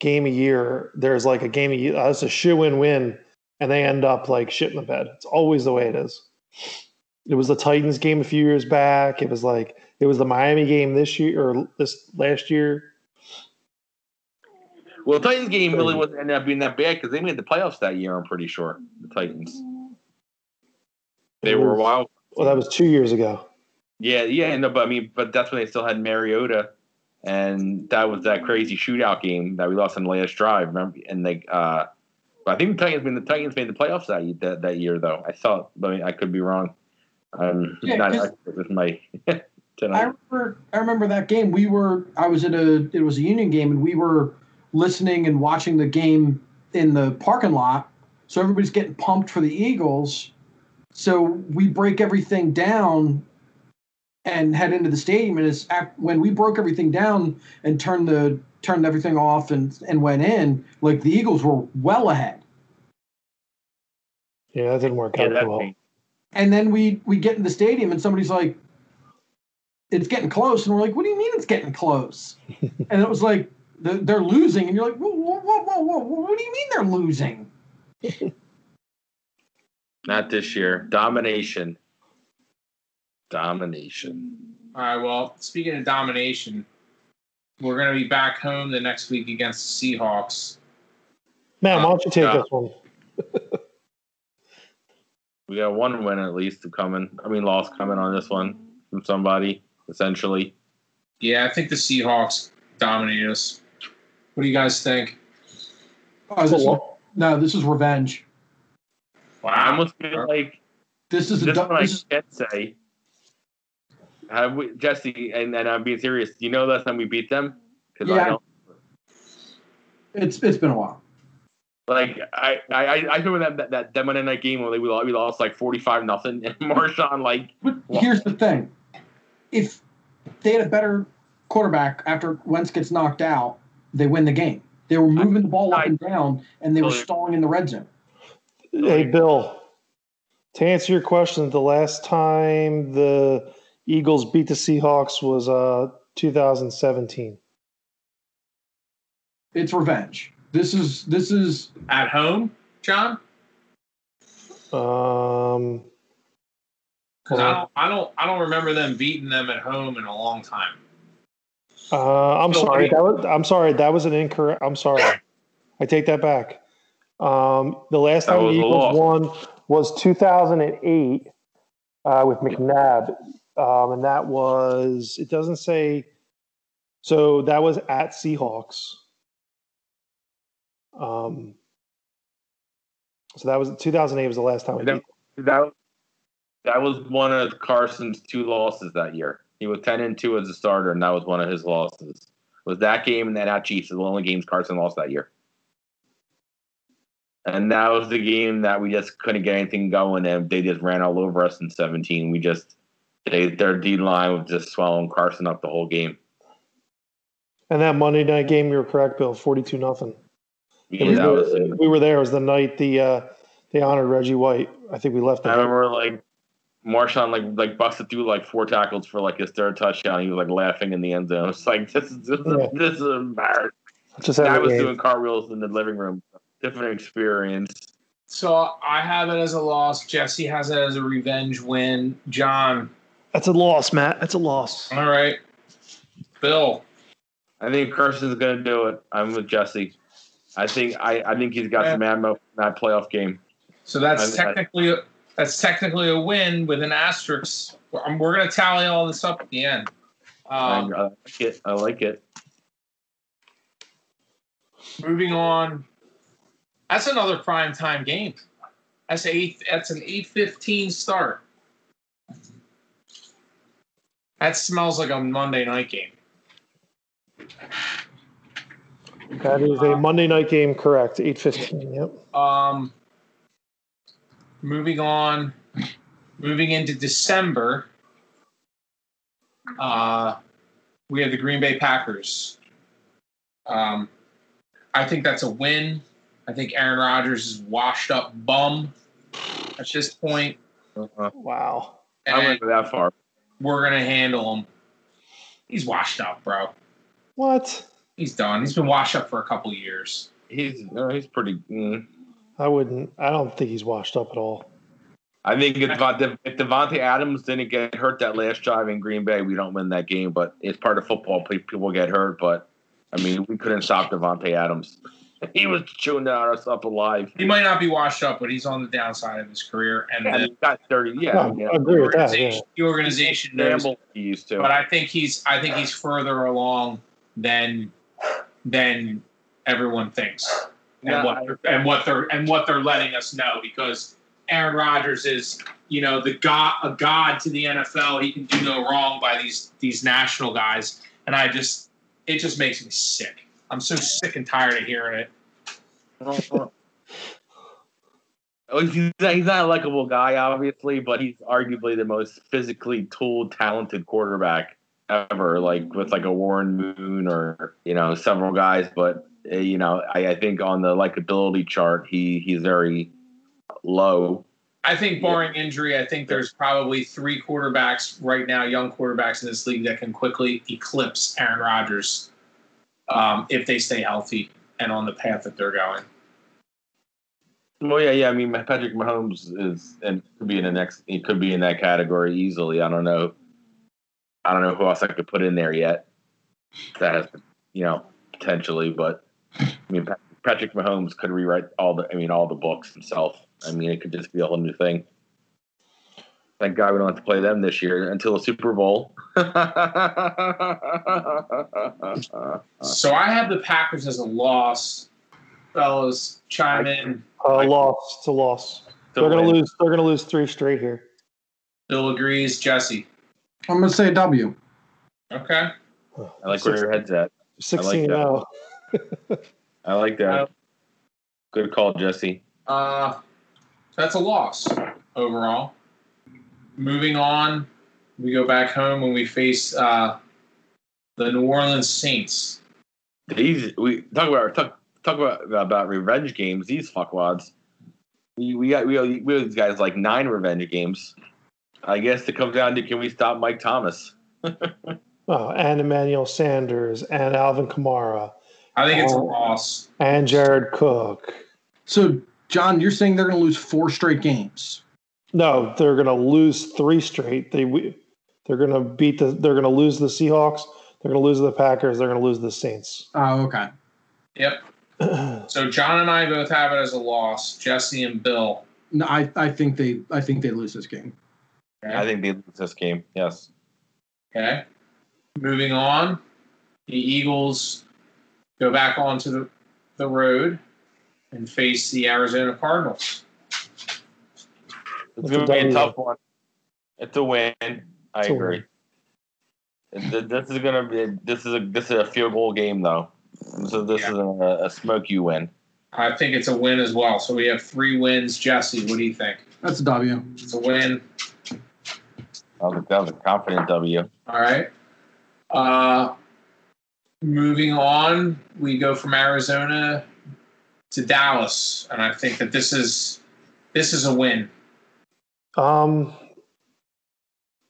game a year there's like a game a year. Uh, it's a shoe in win, and they end up like shit in the bed. It's always the way it is. It was the Titans game a few years back. It was like it was the Miami game this year or this last year. Well, the Titans game really wasn't ended up being that bad because they made the playoffs that year. I'm pretty sure the Titans. They It were wild. Well, that was two years ago. Yeah, yeah, no, but I mean, but that's when they still had Mariota, and that was that crazy shootout game that we lost on the last drive. Remember? And they, uh, I think the Titans made the Titans made the playoffs that that, that year, though. I thought, I mean, I could be wrong. Um, Yeah, not with my I remember. I remember that game. We were. I was at a. It was a Union game, and we were listening and watching the game in the parking lot. So everybody's getting pumped for the Eagles. So we break everything down and head into the stadium. And it's when we broke everything down and turned the turned everything off and and went in, like the Eagles were well ahead. Yeah, that didn't work Yeah, out that too well. And then we we get in the stadium and somebody's like, "It's getting close," and we're like, "What do you mean it's getting close?" and it was like they're, they're losing, and you're like, "Whoa, whoa, whoa, whoa, whoa! What do you mean they're losing?" Not this year. Domination. Domination. All right. Well, speaking of domination, we're going to be back home the next week against the Seahawks. Man, why don't you take Yeah. this one? We got one win at least coming. I mean, loss coming on this one from somebody, essentially. Yeah, I think the Seahawks dominate us. What do you guys think? Oh, this is, no, this is revenge. I almost feel like This is a this du- one I this is, can say. Have we, Jesse, and, and I'm being serious. Do you know last time we beat them? Because I Yeah. don't. it's it's been a while. Like I, I, I remember that that, that, that Monday night game where we lost, we lost like forty five nothing, and Marshawn like But here's the thing: if they had a better quarterback after Wentz gets knocked out, they win the game. They were moving the ball up and down, and they were stalling in the red zone. Hey, Bill, to answer your question, the last time the Eagles beat the Seahawks was uh, 2017. It's revenge. This is this is At home, John? Um, Because I don't, I don't, I don't remember them beating them at home in a long time. uh, I'm Bill, sorry. That was, I'm sorry. That was an incorrect. I'm sorry. I take that back. Um, the last That time the Eagles won was 2008 uh, with McNabb, um, and that was. It doesn't say. So that was at Seahawks. Um, so that was 2008 was the last time we that, that that was one of Carson's two losses that year. He was ten and two as a starter, and that was one of his losses. Was that game and then at Chiefs the only games Carson lost that year. And that was the game that we just couldn't get anything going, and they just ran all over us in 17. We just they their D line was just swallowing Carson up the whole game. And that Monday night game, you were correct, Bill. 42 nothing. Yeah, that was. we were there. It was the night the uh, they honored Reggie White. I think we left. The I remember like Marshawn like like busted through like four tackles for like his third touchdown. He was like laughing in the end zone. It's like this is this is, Yeah. this is embarrassing. just I was a game. doing cartwheels in the living room. Different experience. So I have it as a loss. Jesse has it as a revenge win. John, That's a loss, Matt. That's a loss. all right. Bill, I think Carson's gonna do it. I'm with Jesse. I think I, I think he's got Yeah. some ammo in that playoff game. so that's I- I- technically a, that's technically a win with an asterisk. We're, we're going to tally all this up at the end. I, Um, I like it. I like it. moving on, that's another prime time game. That's eight. That's an eight fifteen start. That smells like a Monday night game. That is a Monday night game, correct? Eight fifteen. Yep. Um, moving on, moving into December, uh, we have the Green Bay Packers. Um, I think that's a win. I think Aaron Rodgers is washed up bum at this point, Uh-huh. Wow. I and went that far. We're gonna handle him. He's washed up, bro. What? He's done. He's been washed up for a couple years. He's no, he's pretty. Mm. I wouldn't. I don't think he's washed up at all. I think if, Devont- if Davante Adams didn't get hurt that last drive in Green Bay, we don't win that game. But it's part of football. People get hurt, but I mean, we couldn't stop Davante Adams. He was chewing us up alive. He might not be washed up, but he's on the downside of his career, and Yeah, the he got thirty. Yeah, No, yeah. I agree with that. Yeah. organization, the organization knows. He used to. But I think he's I think he's further along than than everyone thinks, and Yeah, what they're, and what they're and what they're letting us know because Aaron Rodgers is you know the god a god to the NFL. He can do no wrong by these these national guys, and I just it just makes me sick. I'm so sick and tired of hearing it. Oh, he's not, he's not a likable guy, obviously, but he's arguably the most physically tooled, talented quarterback ever. Like with like a Warren Moon or you know several guys, but uh, you know I, I think on the likability chart, he he's very low. I think, barring injury, I think there's probably three quarterbacks right now, young quarterbacks in this league that can quickly eclipse Aaron Rodgers um, if they stay healthy and on the path that they're going. Well, yeah, yeah. I mean, Patrick Mahomes is and could be in the next. He could be in that category easily. I don't know. I don't know who else I could put in there yet. That has, you know, potentially, but I mean, Patrick Mahomes could rewrite all the. I mean, all the books himself. I mean, it could just be a whole new thing. Thank God we don't have to play them this year until the Super Bowl. So I have the Packers as a loss. Fellas, chime in. Uh, loss. It's a loss. They're gonna win. lose. They're gonna lose three straight here. Bill agrees. Jesse. I'm gonna say W. Okay. I like where your head's at. Sixteen that. now. I like that. Good call, Jesse. Uh, that's a loss overall. Moving on, we go back home and we face uh, the New Orleans Saints. These we talk about talk, talk about about revenge games. These fuckwads. We we got we we have these guys like nine revenge games. I guess it comes down to can we stop Mike Thomas? Oh, and Emmanuel Sanders and Alvin Kamara I think it's a Oh. loss. and Jared Cook. So, John, you're saying they're gonna lose four straight games. No, they're gonna lose three straight. They they're gonna beat the. They're gonna lose the Seahawks. They're gonna lose the Packers. They're gonna lose the Saints. Oh, okay. Yep. So John and I both have it as a loss. Jesse and Bill. No, I, I think they I think they lose this game. I think they lose this game. Yes. Okay. Moving on, the Eagles go back onto the, the road and face the Arizona Cardinals. It's It's going a to be a W. tough one. It's a win. I It's agree. Th- This is going to be this is a this is a field goal game though. So this Yeah. is a, a smoke you win. I think it's a win as well. So we have three wins. Jesse, what do you think? That's a W. It's a win. That was a, that was a confident W. All right. Uh, moving on, we go from Arizona to Dallas, and I think that this is this is a win. Um,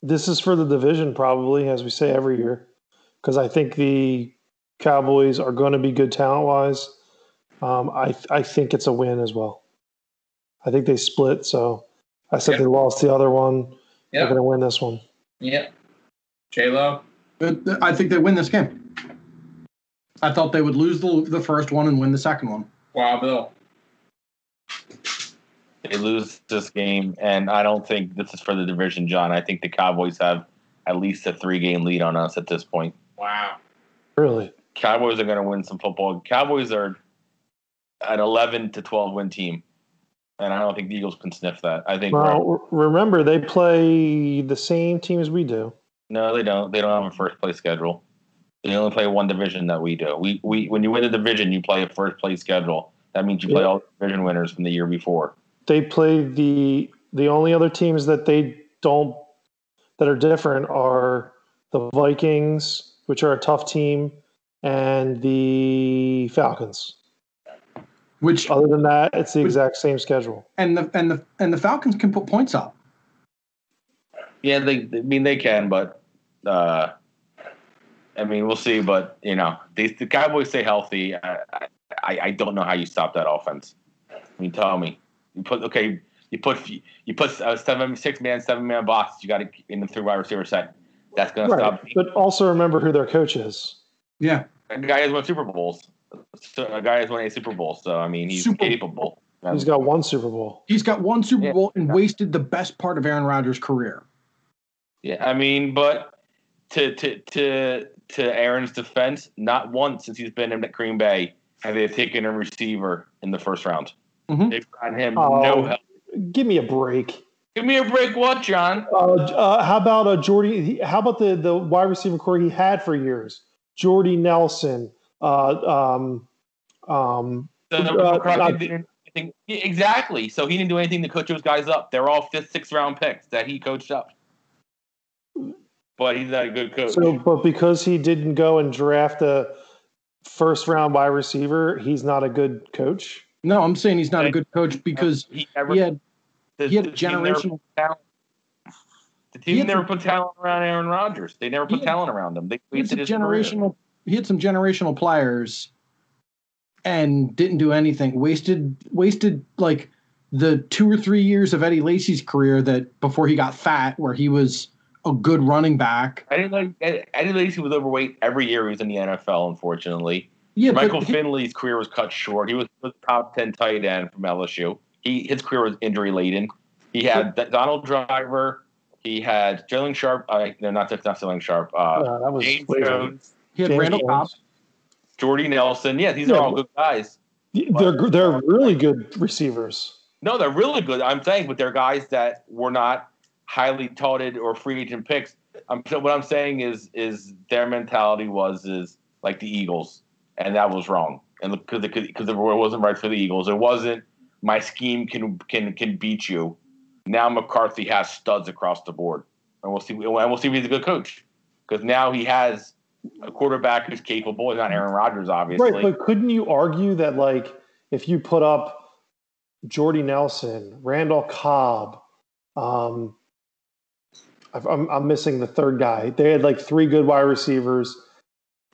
this is for the division, probably, as we say every year, because I think the Cowboys are going to be good talent wise. Um, I I think it's a win as well. I think they split, so I said Yeah. they lost the other one. Yeah. They're Yeah. going to win this one. Yeah. J Lo. I think they win this game. I thought they would lose the, the first one and win the second one. Wow, Bill. They lose this game, and I don't think this is for the division, John. I think the Cowboys have at least a three game lead on us at this point. Wow. Really? Cowboys are going to win some football. Cowboys are an 11 to 12 win team, and I don't think the Eagles can sniff that. I think Well, remember they play the same team as we do. no, they don't. They don't have a first place schedule. They only play one division that we do. We we when you win a division, you play a first place schedule. That means you play Yeah. all division winners from the year before. They play the the only other teams that they don't that are different are the Vikings, which are a tough team, and the Falcons. Which Other than that, it's the exact same schedule. and the and the and the Falcons can put points up. Yeah, they. I mean, they can, but uh, I mean, we'll see. But you know, these the Cowboys stay healthy. I, I I don't know how you stop that offense. I mean, tell me. You put okay. You put you put a seven six man seven man box. You got to in the three wide receiver set. That's gonna stop. But also remember who their coach is. Yeah. A guy has won Super Bowls. So a guy has won a Super Bowl. So I mean, he's Super- capable. He's got one Super Bowl. He's got one Super Yeah. Bowl and wasted the best part of Aaron Rodgers' career. Yeah, I mean, but to to to to Aaron's defense, not once since he's been in Green Bay have they taken a receiver in the first round. Mhm. They've gotten him Oh. no help. Give me a break. Give me a break, what, John? Uh, uh, how about uh, Jordy? How about the the wide receiver core he had for years? Jordy Nelson, Uh, um, um, So Uh, McCarthy uh, didn't do anything- exactly. So he didn't do anything to coach those guys up. They're all fifth, sixth round picks that he coached up. But he's not a good coach. so, but because he didn't go and draft a first round wide receiver, he's not a good coach. No, I'm saying he's not a good coach because he never he had the, he had the generational. talent- The He team never put talent around Aaron Rodgers. They never put had- talent around him. They He had wasted his career. generational. He had some generational players, and didn't do anything. Wasted wasted like the two or three years of Eddie Lacy's career that before he got fat, where he was a good running back. I didn't know Eddie Lacy was overweight every year he was in the NFL. Unfortunately, Yeah, Michael but Finley's career was cut short. He was the top ten tight end from LSU. He his career was injury laden. He had Donald Driver. He had Jalen Sharp. Uh, no, not not Sterling Sharpe. Uh, Uh, that was James way Jones, he had James Randall Cobb. Jones. Jordy Nelson. Yeah, these Yeah, are all good guys. They're they're really good receivers. No, they're really good. I'm saying, but they're guys that were not highly touted or free agent picks. I'm so what I'm saying is is their mentality was is like the Eagles, and that was wrong. And because because it wasn't right for the Eagles, it wasn't. My scheme can can can beat you. Now McCarthy has studs across the board, and we'll see. And we'll see if he's a good coach because now he has a quarterback who's capable. He's not Aaron Rodgers, obviously. Right, but couldn't you argue that like if you put up Jordy Nelson, Randall Cobb, um, I've- I'm, I'm missing the third guy. They had like three good wide receivers.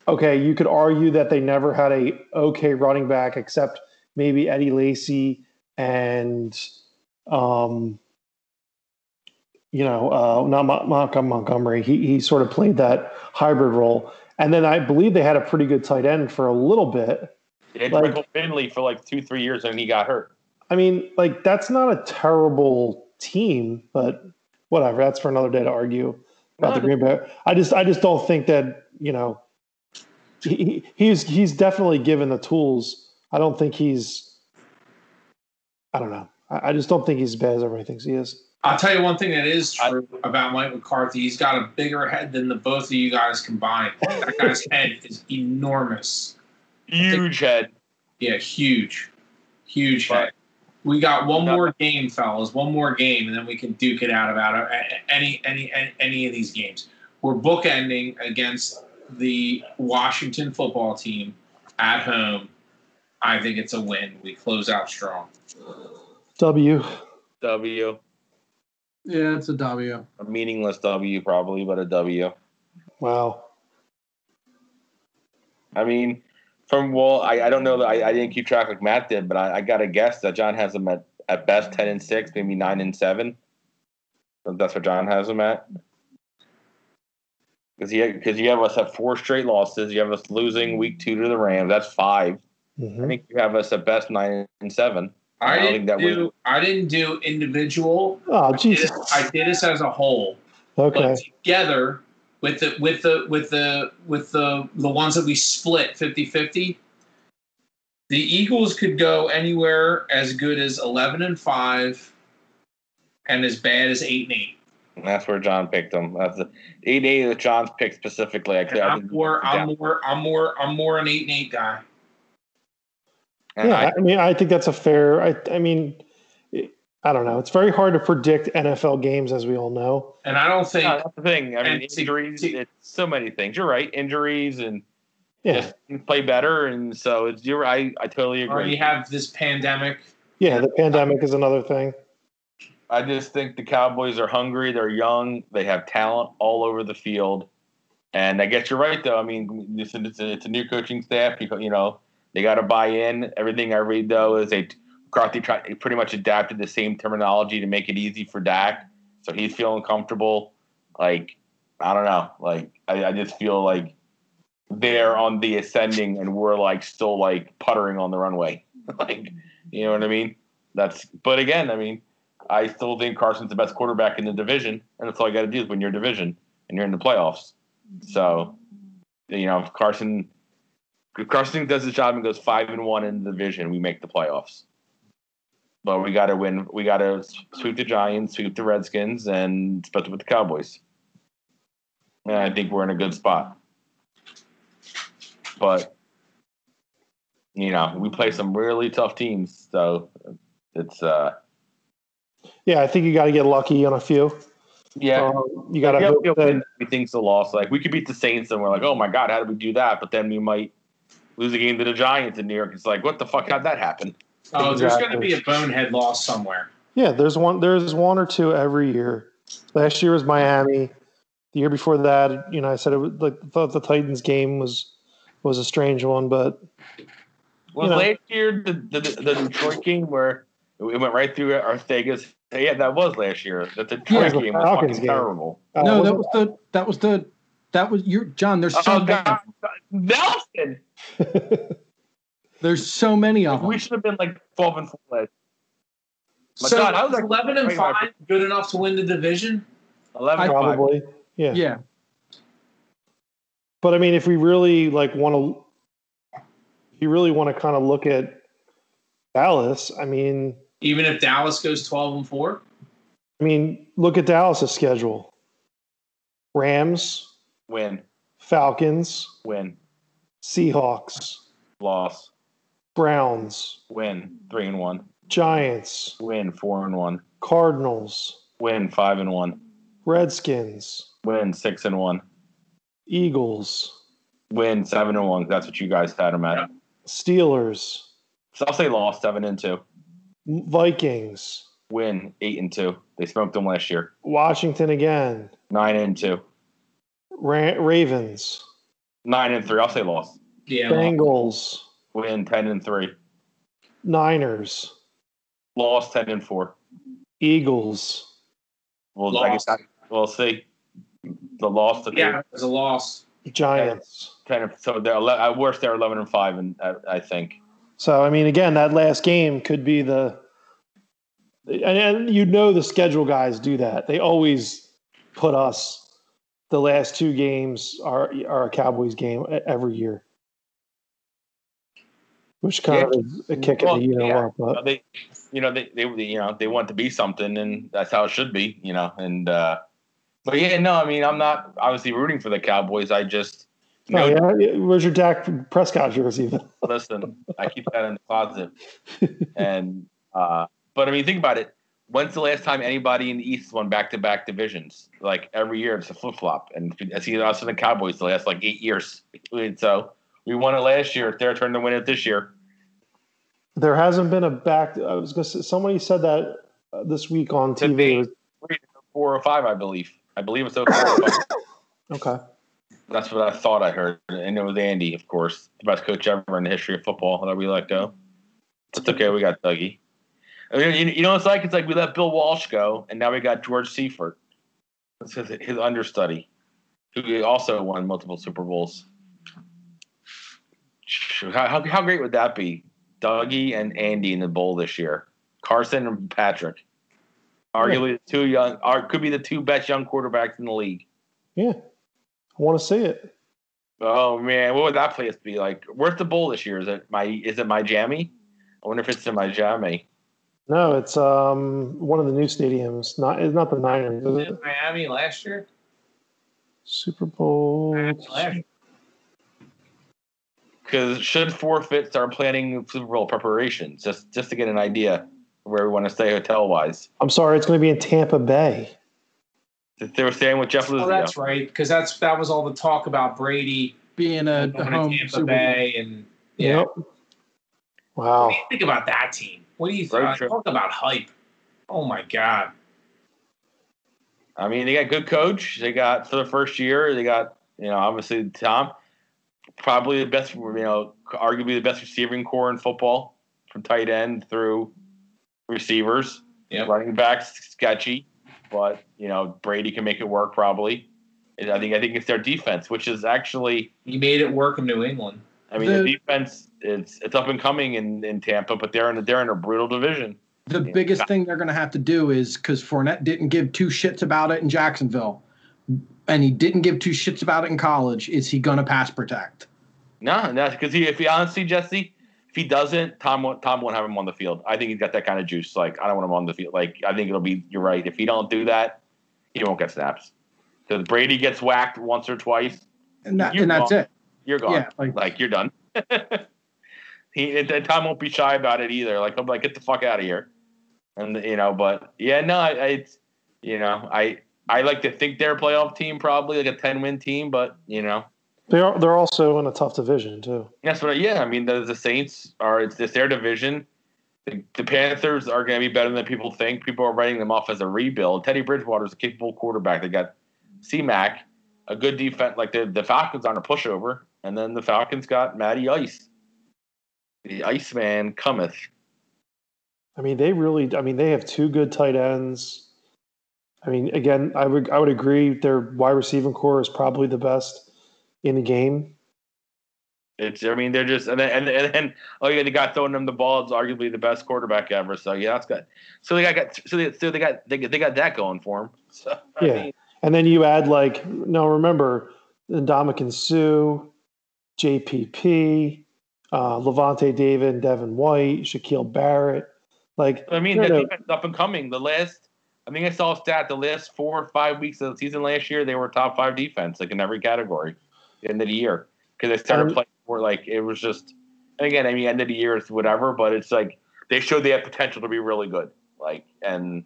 Okay, you could argue that they never had a okay running back except maybe Eddie Lacy and um, you know, uh, not Mon- Montgomery. He he sort of played that hybrid role. And then I believe they had a pretty good tight end for a little bit. They had like- Michael Finley for like two, three years, and he got hurt. I mean, like that's not a terrible team, but whatever. That's for another day to argue about the Green Bay. I just, I just don't think that you know, he, he's he's definitely given the tools. I don't think he's. I don't know. I, I just don't think he's as bad as everybody thinks he is. I'll tell you one thing that is true about Mike McCarthy. He's got a bigger head than the both of you guys combined. That guy's head is enormous. Huge head. Yeah, huge, huge But- head. We got one more game, fellas. One more game, and then we can duke it out about uh, any any any, any of these games. We're bookending against the Washington football team at home. I think it's a win. We close out strong. W. W. Yeah, it's a W. A meaningless W, probably, but a W. Wow. I mean, from well, I, I don't know that I, I didn't keep track like Matt did, but I, I got to guess that John has them at, at best ten and six, maybe nine and seven. That's what John has them at. Because you because you have us at four straight losses. You have us losing week two to the Rams. That's five. I Mhm. think you have us at best nine and seven. I I didn't think that do. I didn't do individual. Oh I did, Jesus. I did this as a whole. Okay. but together with the with the with the with the the ones that we split 50-50 the eagles could go anywhere as good as 11 and 5 and as bad as 8 and 8 And that's where John picked them. That's the eight eight that John's picked specifically. I, I I'm more i'm more i'm more i'm more an 8 and 8 guy and yeah, I- I, mean, I think that's a fair. I, I mean, I don't know. It's very hard to predict NFL games, as we all know. and i don't think No, that's the thing. I mean, injuries. to- it's so many things. You're right. Injuries and Yeah, just play better, and so it's you're. I I totally or agree. you have this pandemic yeah. The pandemic is another thing. I just think the Cowboys are hungry. They're young. They have talent all over the field, and I guess you're right though. I mean, it's a, it's a new coaching staff. You, you know, they got to buy in. Everything I read though is they McCarthy tried, pretty much adapted the same terminology to make it easy for Dak, so he's feeling comfortable. Like I don't know. Like I, I just feel like they're on the ascending, and we're like still like puttering on the runway. like you know what I mean? That's. But again, I mean. I still think Carson's the best quarterback in the division, and that's all you got to do is win your division, and you're in the playoffs. So, you know, if Carson, if Carson does his job and goes five and one in the division, we make the playoffs. But we got to win. We got to sweep the Giants, sweep the Redskins, and especially with the Cowboys. And I think we're in a good spot. But you know, we play some really tough teams, so it's uh, Yeah, I think you got to get lucky on a few. yeah. Um, you got to yeah, hope we that we think's a loss. Like we could beat the Saints, and we're like, oh my god, how did we do that? But then we might lose a game to the Giants in New York. It's like, what the fuck? How'd that happen? Oh, there's going to be a bonehead loss somewhere. Yeah, there's one. There's one or two every year. Last year was Miami. The year before that, you know, I said it was like thought the Titans game was was a strange one, but Was know. last year the, the the Detroit game where it went right through Arthega's? Yeah, that was last year. That the Detroit Yeah, the game was Falcons fucking game. terrible. uh, no, that wasn't- the that was the that was you, John. There's so Oh many, god, Nelson! there's so many of them. We should have been like twelve and four. last- My so God, how is was that- 11 and Wait, my- 5 good enough to win the division? Eleven and five. probably. Yeah. Yeah, But I mean, if we really like want to, if you really want to kind of look at Dallas, I mean, Even if Dallas goes 12 and 4? I mean, look at Dallas' schedule: Rams, Win, Falcons, win, Seahawks, loss, Browns, win, three and one, Giants, win, four and one, Cardinals, win, five and one, Redskins, win, six and one, Eagles, win, seven and one. That's what you guys had them at. Steelers, So I'll say lost seven and two. Vikings, Win, eight and two. They smoked them last year. Washington again, Nine and two. Ra- Ravens, Nine and three. I'll say loss. Yeah. well, Bengals, Win, ten and three. Niners, lost ten and four. Eagles, Well, I guess Loss. we'll see. The loss to yeah, it was a loss. Giants. ten. and- So they're ele- at worst they're eleven and five, and I, I think. So I mean, again, that last game could be the, and, and you know the schedule guys do that. They always put us. The last two games are are a Cowboys game every year, which kind of is a kick Well, in the you know yeah. But they, you know, they, they, you know, they want to be something, and that's how it should be, you know. And uh, but yeah, no, I mean, I'm not obviously rooting for the Cowboys. I just, oh, no, yeah, where's your Dak Prescott jersey? listen, I keep that in the closet. And uh, but I mean, think about it. When's the last time anybody in the East won back-to-back divisions? Like every year, it's a flip-flop, and I see us and the Cowboys the last like eight years. And So we won it last year. It's their turn to win it this year. There hasn't been a back. I was going to say somebody said that uh, this week on TV. It was- Three, four or five, I believe. I believe it's over. four or. Okay. That's what I thought I heard, and it was Andy, of course, the best coach ever in the history of football that we let go. It's okay, we got Dougie. I mean, you, you know it's like? It's like we let Bill Walsh go, and now we got George Seifert. That's his, his understudy, who also won multiple Super Bowls. How, how, how great would that be? Dougie and Andy in the bowl this year. Carson and Patrick. Arguably the two young, are, could be the two best young quarterbacks in the league. Yeah. I want to see it. Oh man, what would that place be like? Where's the bowl this year? Is it my is it my Miami? I wonder if it's in my Miami. No, it's um one of the new stadiums. Not it's not the Niners. Is it? Miami last year? Super Bowl. Last year. Because should forfeit start planning Super Bowl preparations just just to get an idea of where we want to stay hotel wise. I'm sorry, it's going to be in Tampa Bay. They were staying with Jeff Oh, Luzio. that's right, because that's that was all the talk about Brady being a, going a to home Tampa Super Bowl. Bay, and yeah. Yep. What Wow. do you think about that team? What do you think? trip. Talk about hype. Oh my god. I mean, they got good coach. They got for the first year. They got you know obviously Tom, probably the best. You know, arguably the best receiving core in football, from tight end through receivers. Yep. Running backs sketchy, but you know Brady can make it work probably. And I think I think it's their defense, which is actually he made it work in New England. I mean the, The- defense it's it's up and coming in, in Tampa, but they're in a, they're in a brutal division. The Yeah. biggest thing they're going to have to do is because Fournette didn't give two shits about it in Jacksonville, and he didn't give two shits about it in college. Is he going to pass protect? No, that's because he if he honestly Jesse, if he doesn't, Tom won't Tom won't have him on the field. I think he's got that kind of juice. Like I don't want him on the field. Like I think it'll be you're right. If he don't do that, he won't get snaps. Because Brady gets whacked once or twice, And, that, and that's it. you're gone. Yeah, like like you're done. he and Tom won't be shy about it either. Like I'm like, get the fuck out of here, and you know. But yeah, no, I, I it's you know, I I like to think they're a playoff team, probably like a ten win team, but you know, They are. They're also in a tough division too. that's what. I, yeah, I mean, the, the Saints are it's, it's their division. The, the Panthers are going to be better than people think. People are writing them off as a rebuild. Teddy Bridgewater is a capable quarterback. They got C-Mac, a good defense. Like the the Falcons aren't a pushover, and then the Falcons got Matty Ice. The Iceman cometh. I mean, they really. I mean, they have two good tight ends. I mean, again, I would I would agree their wide receiving corps is probably the best in the game. It's. I mean, they're just and then and, and then oh yeah, the guy throwing them the ball is arguably the best quarterback ever. So yeah, that's good. So they got so they so they got they, they got that going for them. So I Yeah. mean, And then you add like no, remember Ndamukong Suh, JPP, uh, Lavonte David, Devin White, Shaquil Barrett. Like I mean, the up and coming. The last, I think I saw a stat. The last four or five weeks of the season last year, they were top five defense, like in every category, end of the year, because they started Um, playing more. Like it was just, and again, I mean, end of the year is whatever, but it's like they showed they had potential to be really good. Like and.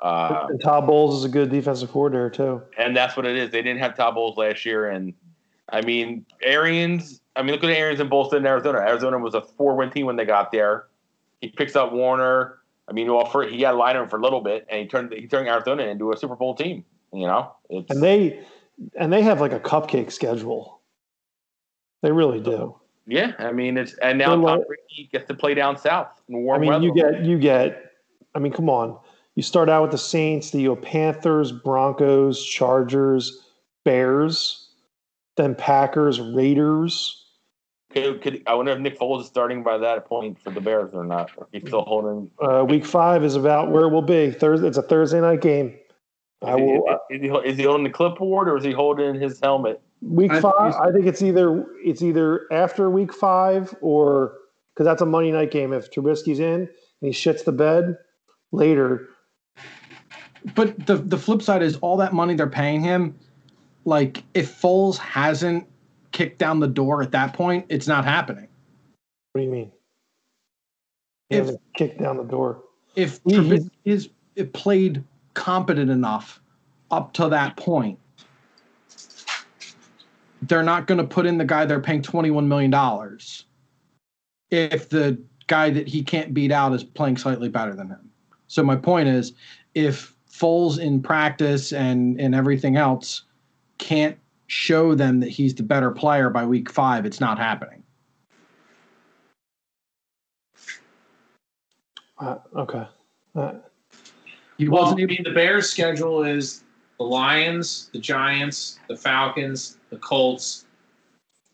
Uh, and Todd Bowles is a good defensive coordinator too. and that's what it is. They didn't have Todd Bowles last year, and I mean Arians. I mean, look at Arians and Bowles in Arizona. Arizona was a four-win team when they got there. He picks up Warner. I mean, well, for, he had Leinart for a little bit, and he turned he turned Arizona into a Super Bowl team. You know, it's, And they and they have like a cupcake schedule. They really do. yeah. I mean, it's and now Tom like- Brady gets to play down south in I mean, weather. you get you get. I mean, come on. You start out with the Saints, the Panthers, Broncos, Chargers, Bears, then Packers, Raiders. could, could, I wonder if Nick Foles is starting by that point for the Bears or not. Or he's still holding. Uh, week five is about where it will be. Thursday. It's a Thursday night game. I Is he, will. is, he, is he holding the clipboard or is he holding his helmet? Week I- five. I think it's either it's either after week five or because that's a Monday night game. If Trubisky's in and he shits the bed later, But the the flip side is all that money they're paying him. Like if Foles hasn't kicked down the door at that point, it's not happening. what do you mean? He If- kicked down the door. If He- Trubisky is it played competent enough up to that point, they're not going to put in the guy they're paying twenty one million dollars. If the guy that he can't beat out is playing slightly better than him. So my point is, if Foles in practice and and everything else can't show them that he's the better player by week five, it's not happening. Uh, okay. Uh, He Well, I wasn't able. mean, the Bears' schedule is the Lions, the Giants, the Falcons, the Colts,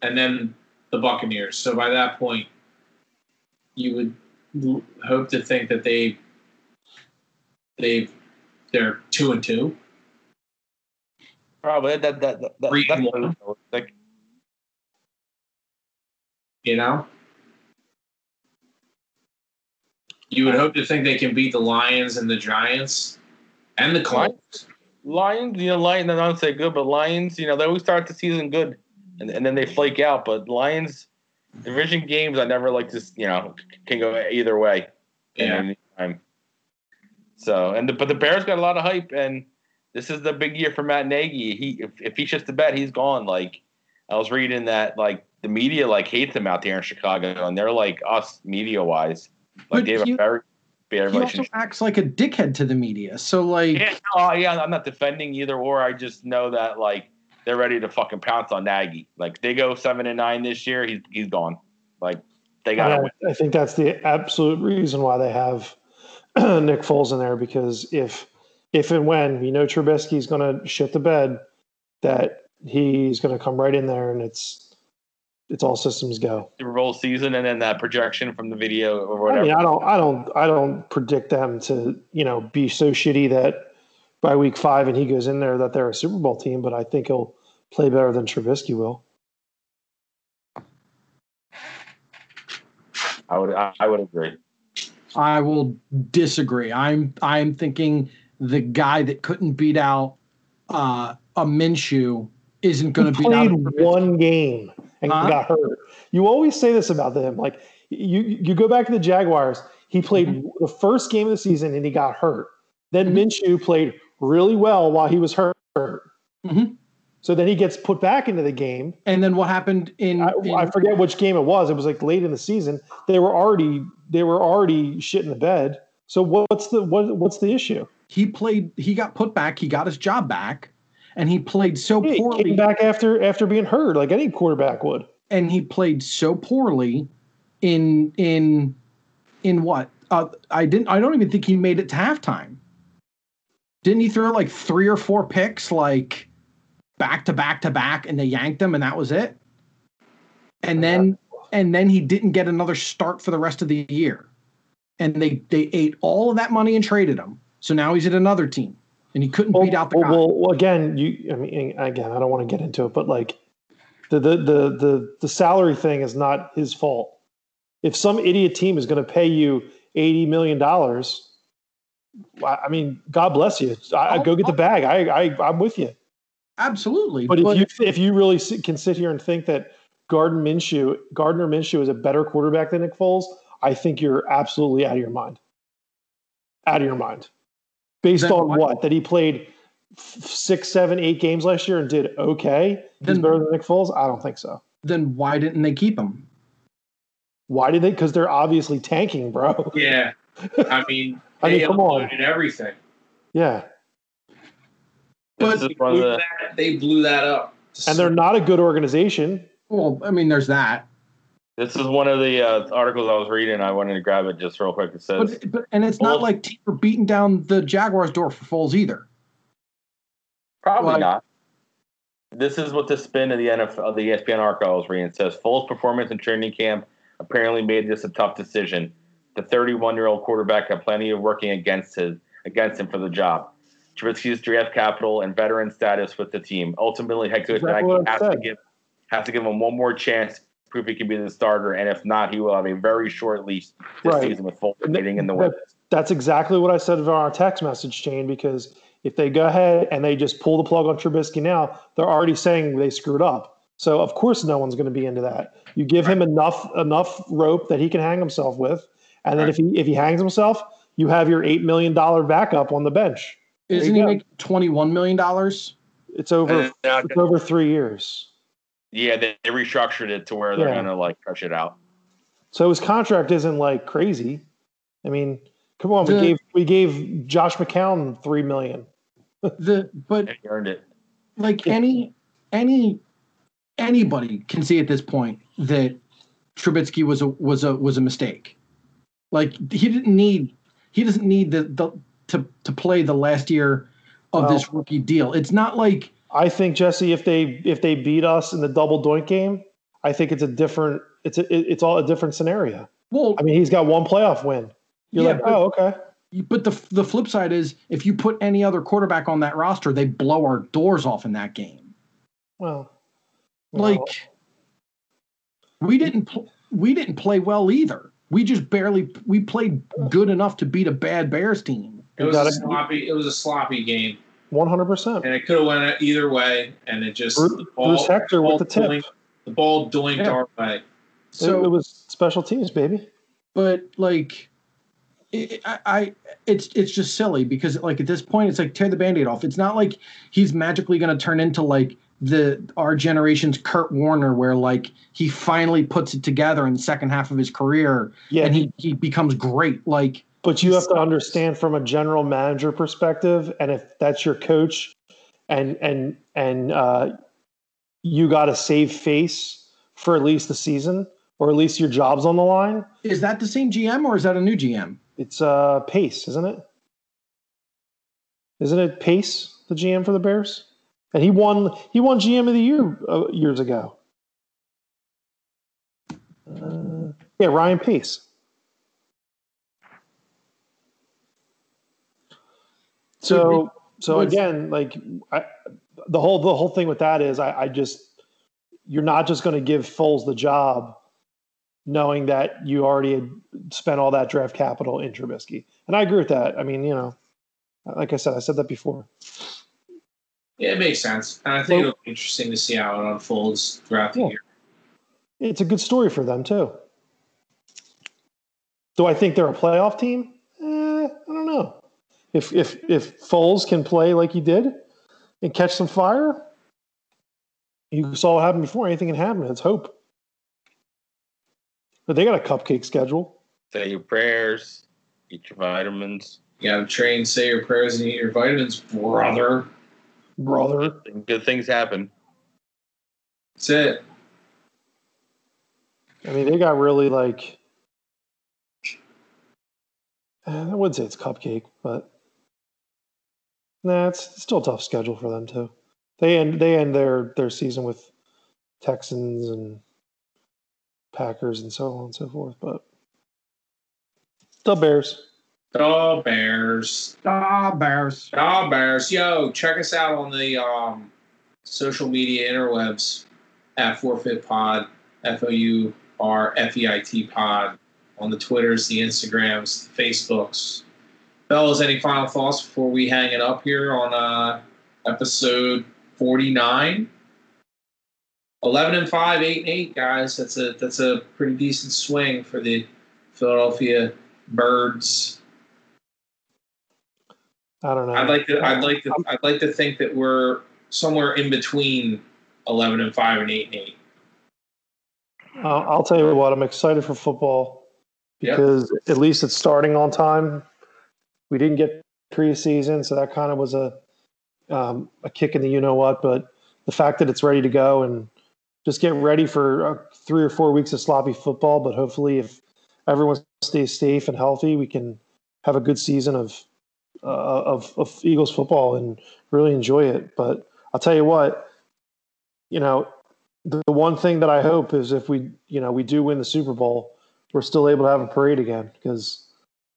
and then the Buccaneers. So by that point, you would l- hope to think that they they they're two and two. Probably that that that, that Three and that's one. like You know, you would hope to think they can beat the Lions and the Giants and the Colts. Lions. You know, Lions. I don't say good, but Lions. You know, they always start the season good, and, and then they flake out. But Lions division games, I never like to. You know, can go either way. Yeah. So and the, but the Bears got a lot of hype, and this is the big year for Matt Nagy. He if, if he shits the bet, he's gone. Like I was reading that like the media like hates him out there in Chicago, and they're like us media wise. Like But they have he- a very bad He also acts like a dickhead to the media. So like, Yeah, no, yeah, I'm not defending either or. I just know that like they're ready to fucking pounce on Nagy. Like they go seven and nine this year, he's he's gone. Like they got to I. I think that's the absolute reason why they have Nick Foles in there because if if and when you know Trubisky's going to shit the bed, that he's going to come right in there and it's it's all systems go. Super Bowl season, and then that projection from the video or whatever. I mean, I don't, I don't, I don't predict them to, you know, be so shitty that by week five and he goes in there that they're a Super Bowl team. But I think he'll play better than Trubisky will. I would I, I would agree. I will disagree. I'm I'm thinking the guy that couldn't beat out uh, a Minshew isn't going to out. played one game and Huh? got hurt. You always say this about them, like You you go back to the Jaguars. He played the first game of the season and he got hurt. Then Minshew played really well while he was hurt. Mhm. So then he gets put back into the game. And then what happened in, I, in- I forget which game it was. It was like late in the season. They were already they were already shit in the bed. So what's the what, what's the issue? he played he got put back, he got his job back, and he played so He poorly came back after after being hurt, like any quarterback would. and he played so poorly in in in what? Uh, I didn't I don't even think he made it to halftime. Didn't he throw like three or four picks like back to back to back and they yanked him and that was it? And then and then he didn't get another start for the rest of the year. And they they ate all of that money and traded him. So now he's at another team and he couldn't Well, beat out the well, guy. well, well, again, you. I mean, again, I don't want to get into it, but like the the the the the salary thing is not his fault. If some idiot team is going to pay you eighty million dollars, I mean, God bless you. I, I go get the bag. I, I I'm with you. Absolutely. But if you if you really sit, can sit here and think that Gardner Minshew Gardner Minshew is a better quarterback than Nick Foles, I think you're absolutely out of your mind. Out of your mind. Based on why- what? That he played f- six, seven, eight games last year and did okay. He's Then- better than Nick Foles. I don't think so. then why didn't they keep him? Why did they? Because they're obviously tanking, bro. Yeah. I mean, I mean, come on. unloaded everything. Yeah, But- They blew, the, that, they blew that up. and they're not a good organization. Well, I mean, there's that. This is one of the uh, articles I was reading. I wanted to grab it just real quick. It says But, but and it's not like teams are beating down the Jaguars' door for Foles either. Probably Like- not. This is what the spin of the NFL, of the ESPN article I was reading It says. Foles' performance in training camp apparently made this a tough decision. The 31-year-old quarterback had plenty of working against his against him for the job. Trubisky's draft capital and veteran status with the team. Ultimately, head coach Exactly has to give has to give him one more chance prove he can be the starter, and if not, he will have a very short leash this Right. season with Foles And getting in the that- win. That's exactly what I said on our text message chain because if they go ahead and they just pull the plug on Trubisky now, they're already saying they screwed up. So of course no one's going to be into that. You give him enough enough rope that he can hang himself with, and then Right. if he if he hangs himself, you have your eight million dollar backup on the bench. There Isn't he go. making twenty-one million dollars? It's over. It's over three years. Yeah, they, they restructured it to where they're Yeah. gonna like crush it out. So his contract isn't like crazy. I mean, come on, we gave we gave Josh McCown three million. The but And he earned it. like any any anybody can see at this point that Trubisky was a was a was a mistake. Like he didn't need he doesn't need the, the to to play the last year of Well- this rookie deal. It's not like I think Jesse, if they if they beat us in the double doink game, I think it's a different. It's a, it- it's all a different scenario. well I mean, he's got one playoff win. You're Yeah, like, but- oh, okay. but the the flip side is if you put any other quarterback on that roster, they blow our doors off in that game. Well, Like well, we didn't pl- we didn't play well either. We just barely we played good enough to beat a bad Bears team. It was a sloppy. It was a sloppy game, one hundred percent. and it could have went either way. And it just Bruce, the ball, Bruce Hector ball with the tip. doinked- the ball doinked Yeah. our way. So So it, was special teams, baby. but like it, I, I it's it's just silly because like at this point it's like tear the band-aid off it's not like he's magically going to turn into like the our generation's kurt warner where like he finally puts it together in the second half of his career Yeah, and he he becomes great like but you have to understand from a general manager perspective, and if that's your coach, and and and uh, you got to save face for at least the season, or at least your job's on the line. is that the same gm or is that a new gm It's uh Pace, isn't it? Isn't it Pace, the GM for the Bears? And he won. He won GM of the year uh, years ago. Uh, yeah, Ryan Pace. So, so again, like I, the whole the whole thing with that is, I, I just you're not just going to give Foles the job knowing that you already had spent all that draft capital in Trubisky. And I agree with that. I mean, you know, like I said, I said that before. Yeah, it makes sense, and I think Well- it'll be interesting to see how it unfolds throughout the Yeah. year. It's a good story for them too. Do I think they're a playoff team? Eh, I don't know. If if if Foles can play like he did and catch some fire, you saw what happened before. Anything can happen. It's hope. But they got a cupcake schedule. Say your prayers, eat your vitamins. You got to train, say your prayers, and eat your vitamins, brother. Brother. Good things happen. That's it. I mean, they got really like. eh, I wouldn't say it's cupcake, but nah, it's still a tough schedule for them too. They end they end their their season with Texans and Packers and so on and so forth, but the Bears. The Bears. Ah, Bears. Ah, Bears. Yo, check us out on the um, social media interwebs at Forfeit Pod, F O U R F E I T Pod, on the Twitters, the Instagrams, the Facebooks. Fellas, any final thoughts before we hang it up here on uh, episode 49? 11 and 5, 8 and 8, guys. That's a that's a pretty decent swing for the Philadelphia Birds. I don't know. I'd like to. I'd like to. I'd like to think that we're somewhere in between eleven and five and eight and eight. Uh, I'll tell you what, I'm excited for football Yep. because at least it's starting on time. We didn't get preseason, so that kind of was a um, a kick in the you know what. But the fact that it's ready to go and just get ready for uh, three or four weeks of sloppy football. But hopefully, if everyone stays safe and healthy, we can have a good season of uh, of, of Eagles football and really enjoy it. But I'll tell you what, you know, the, the one thing that I hope is if we, you know, we do win the Super Bowl, we're still able to have a parade again because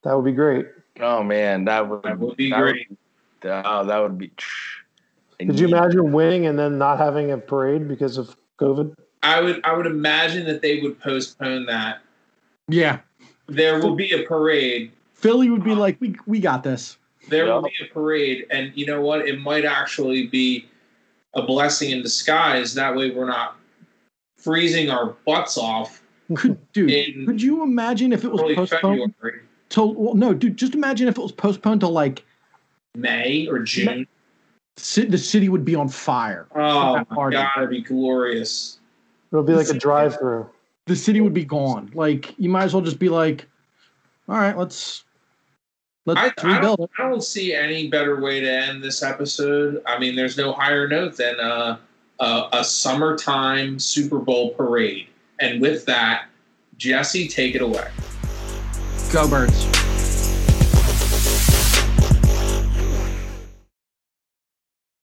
that would be great. Oh man, that would That would be that great. Would, oh, that would be. Could you imagine winning and then not having a parade because of COVID? I would. I would imagine that they would postpone that. Yeah. There will be a parade. Philly would be like, we we got this. There will be a parade, and you know what? It might actually be a blessing in disguise. That way, we're not freezing our butts off Could dude, could you imagine if it was postponed February, till well no, dude, just imagine if it was postponed to like May or June. ci- the city would be on fire. Oh my god, it'd be glorious. It'll be like a drive-through. The city would be gone. Like you might as well just be like, all right, let's let's I, I, rebuild don't. I don't see any better way to end this episode. I mean, there's no higher note than uh, a, a summertime Super Bowl parade. And with that, Jesse, take it away. Go birds.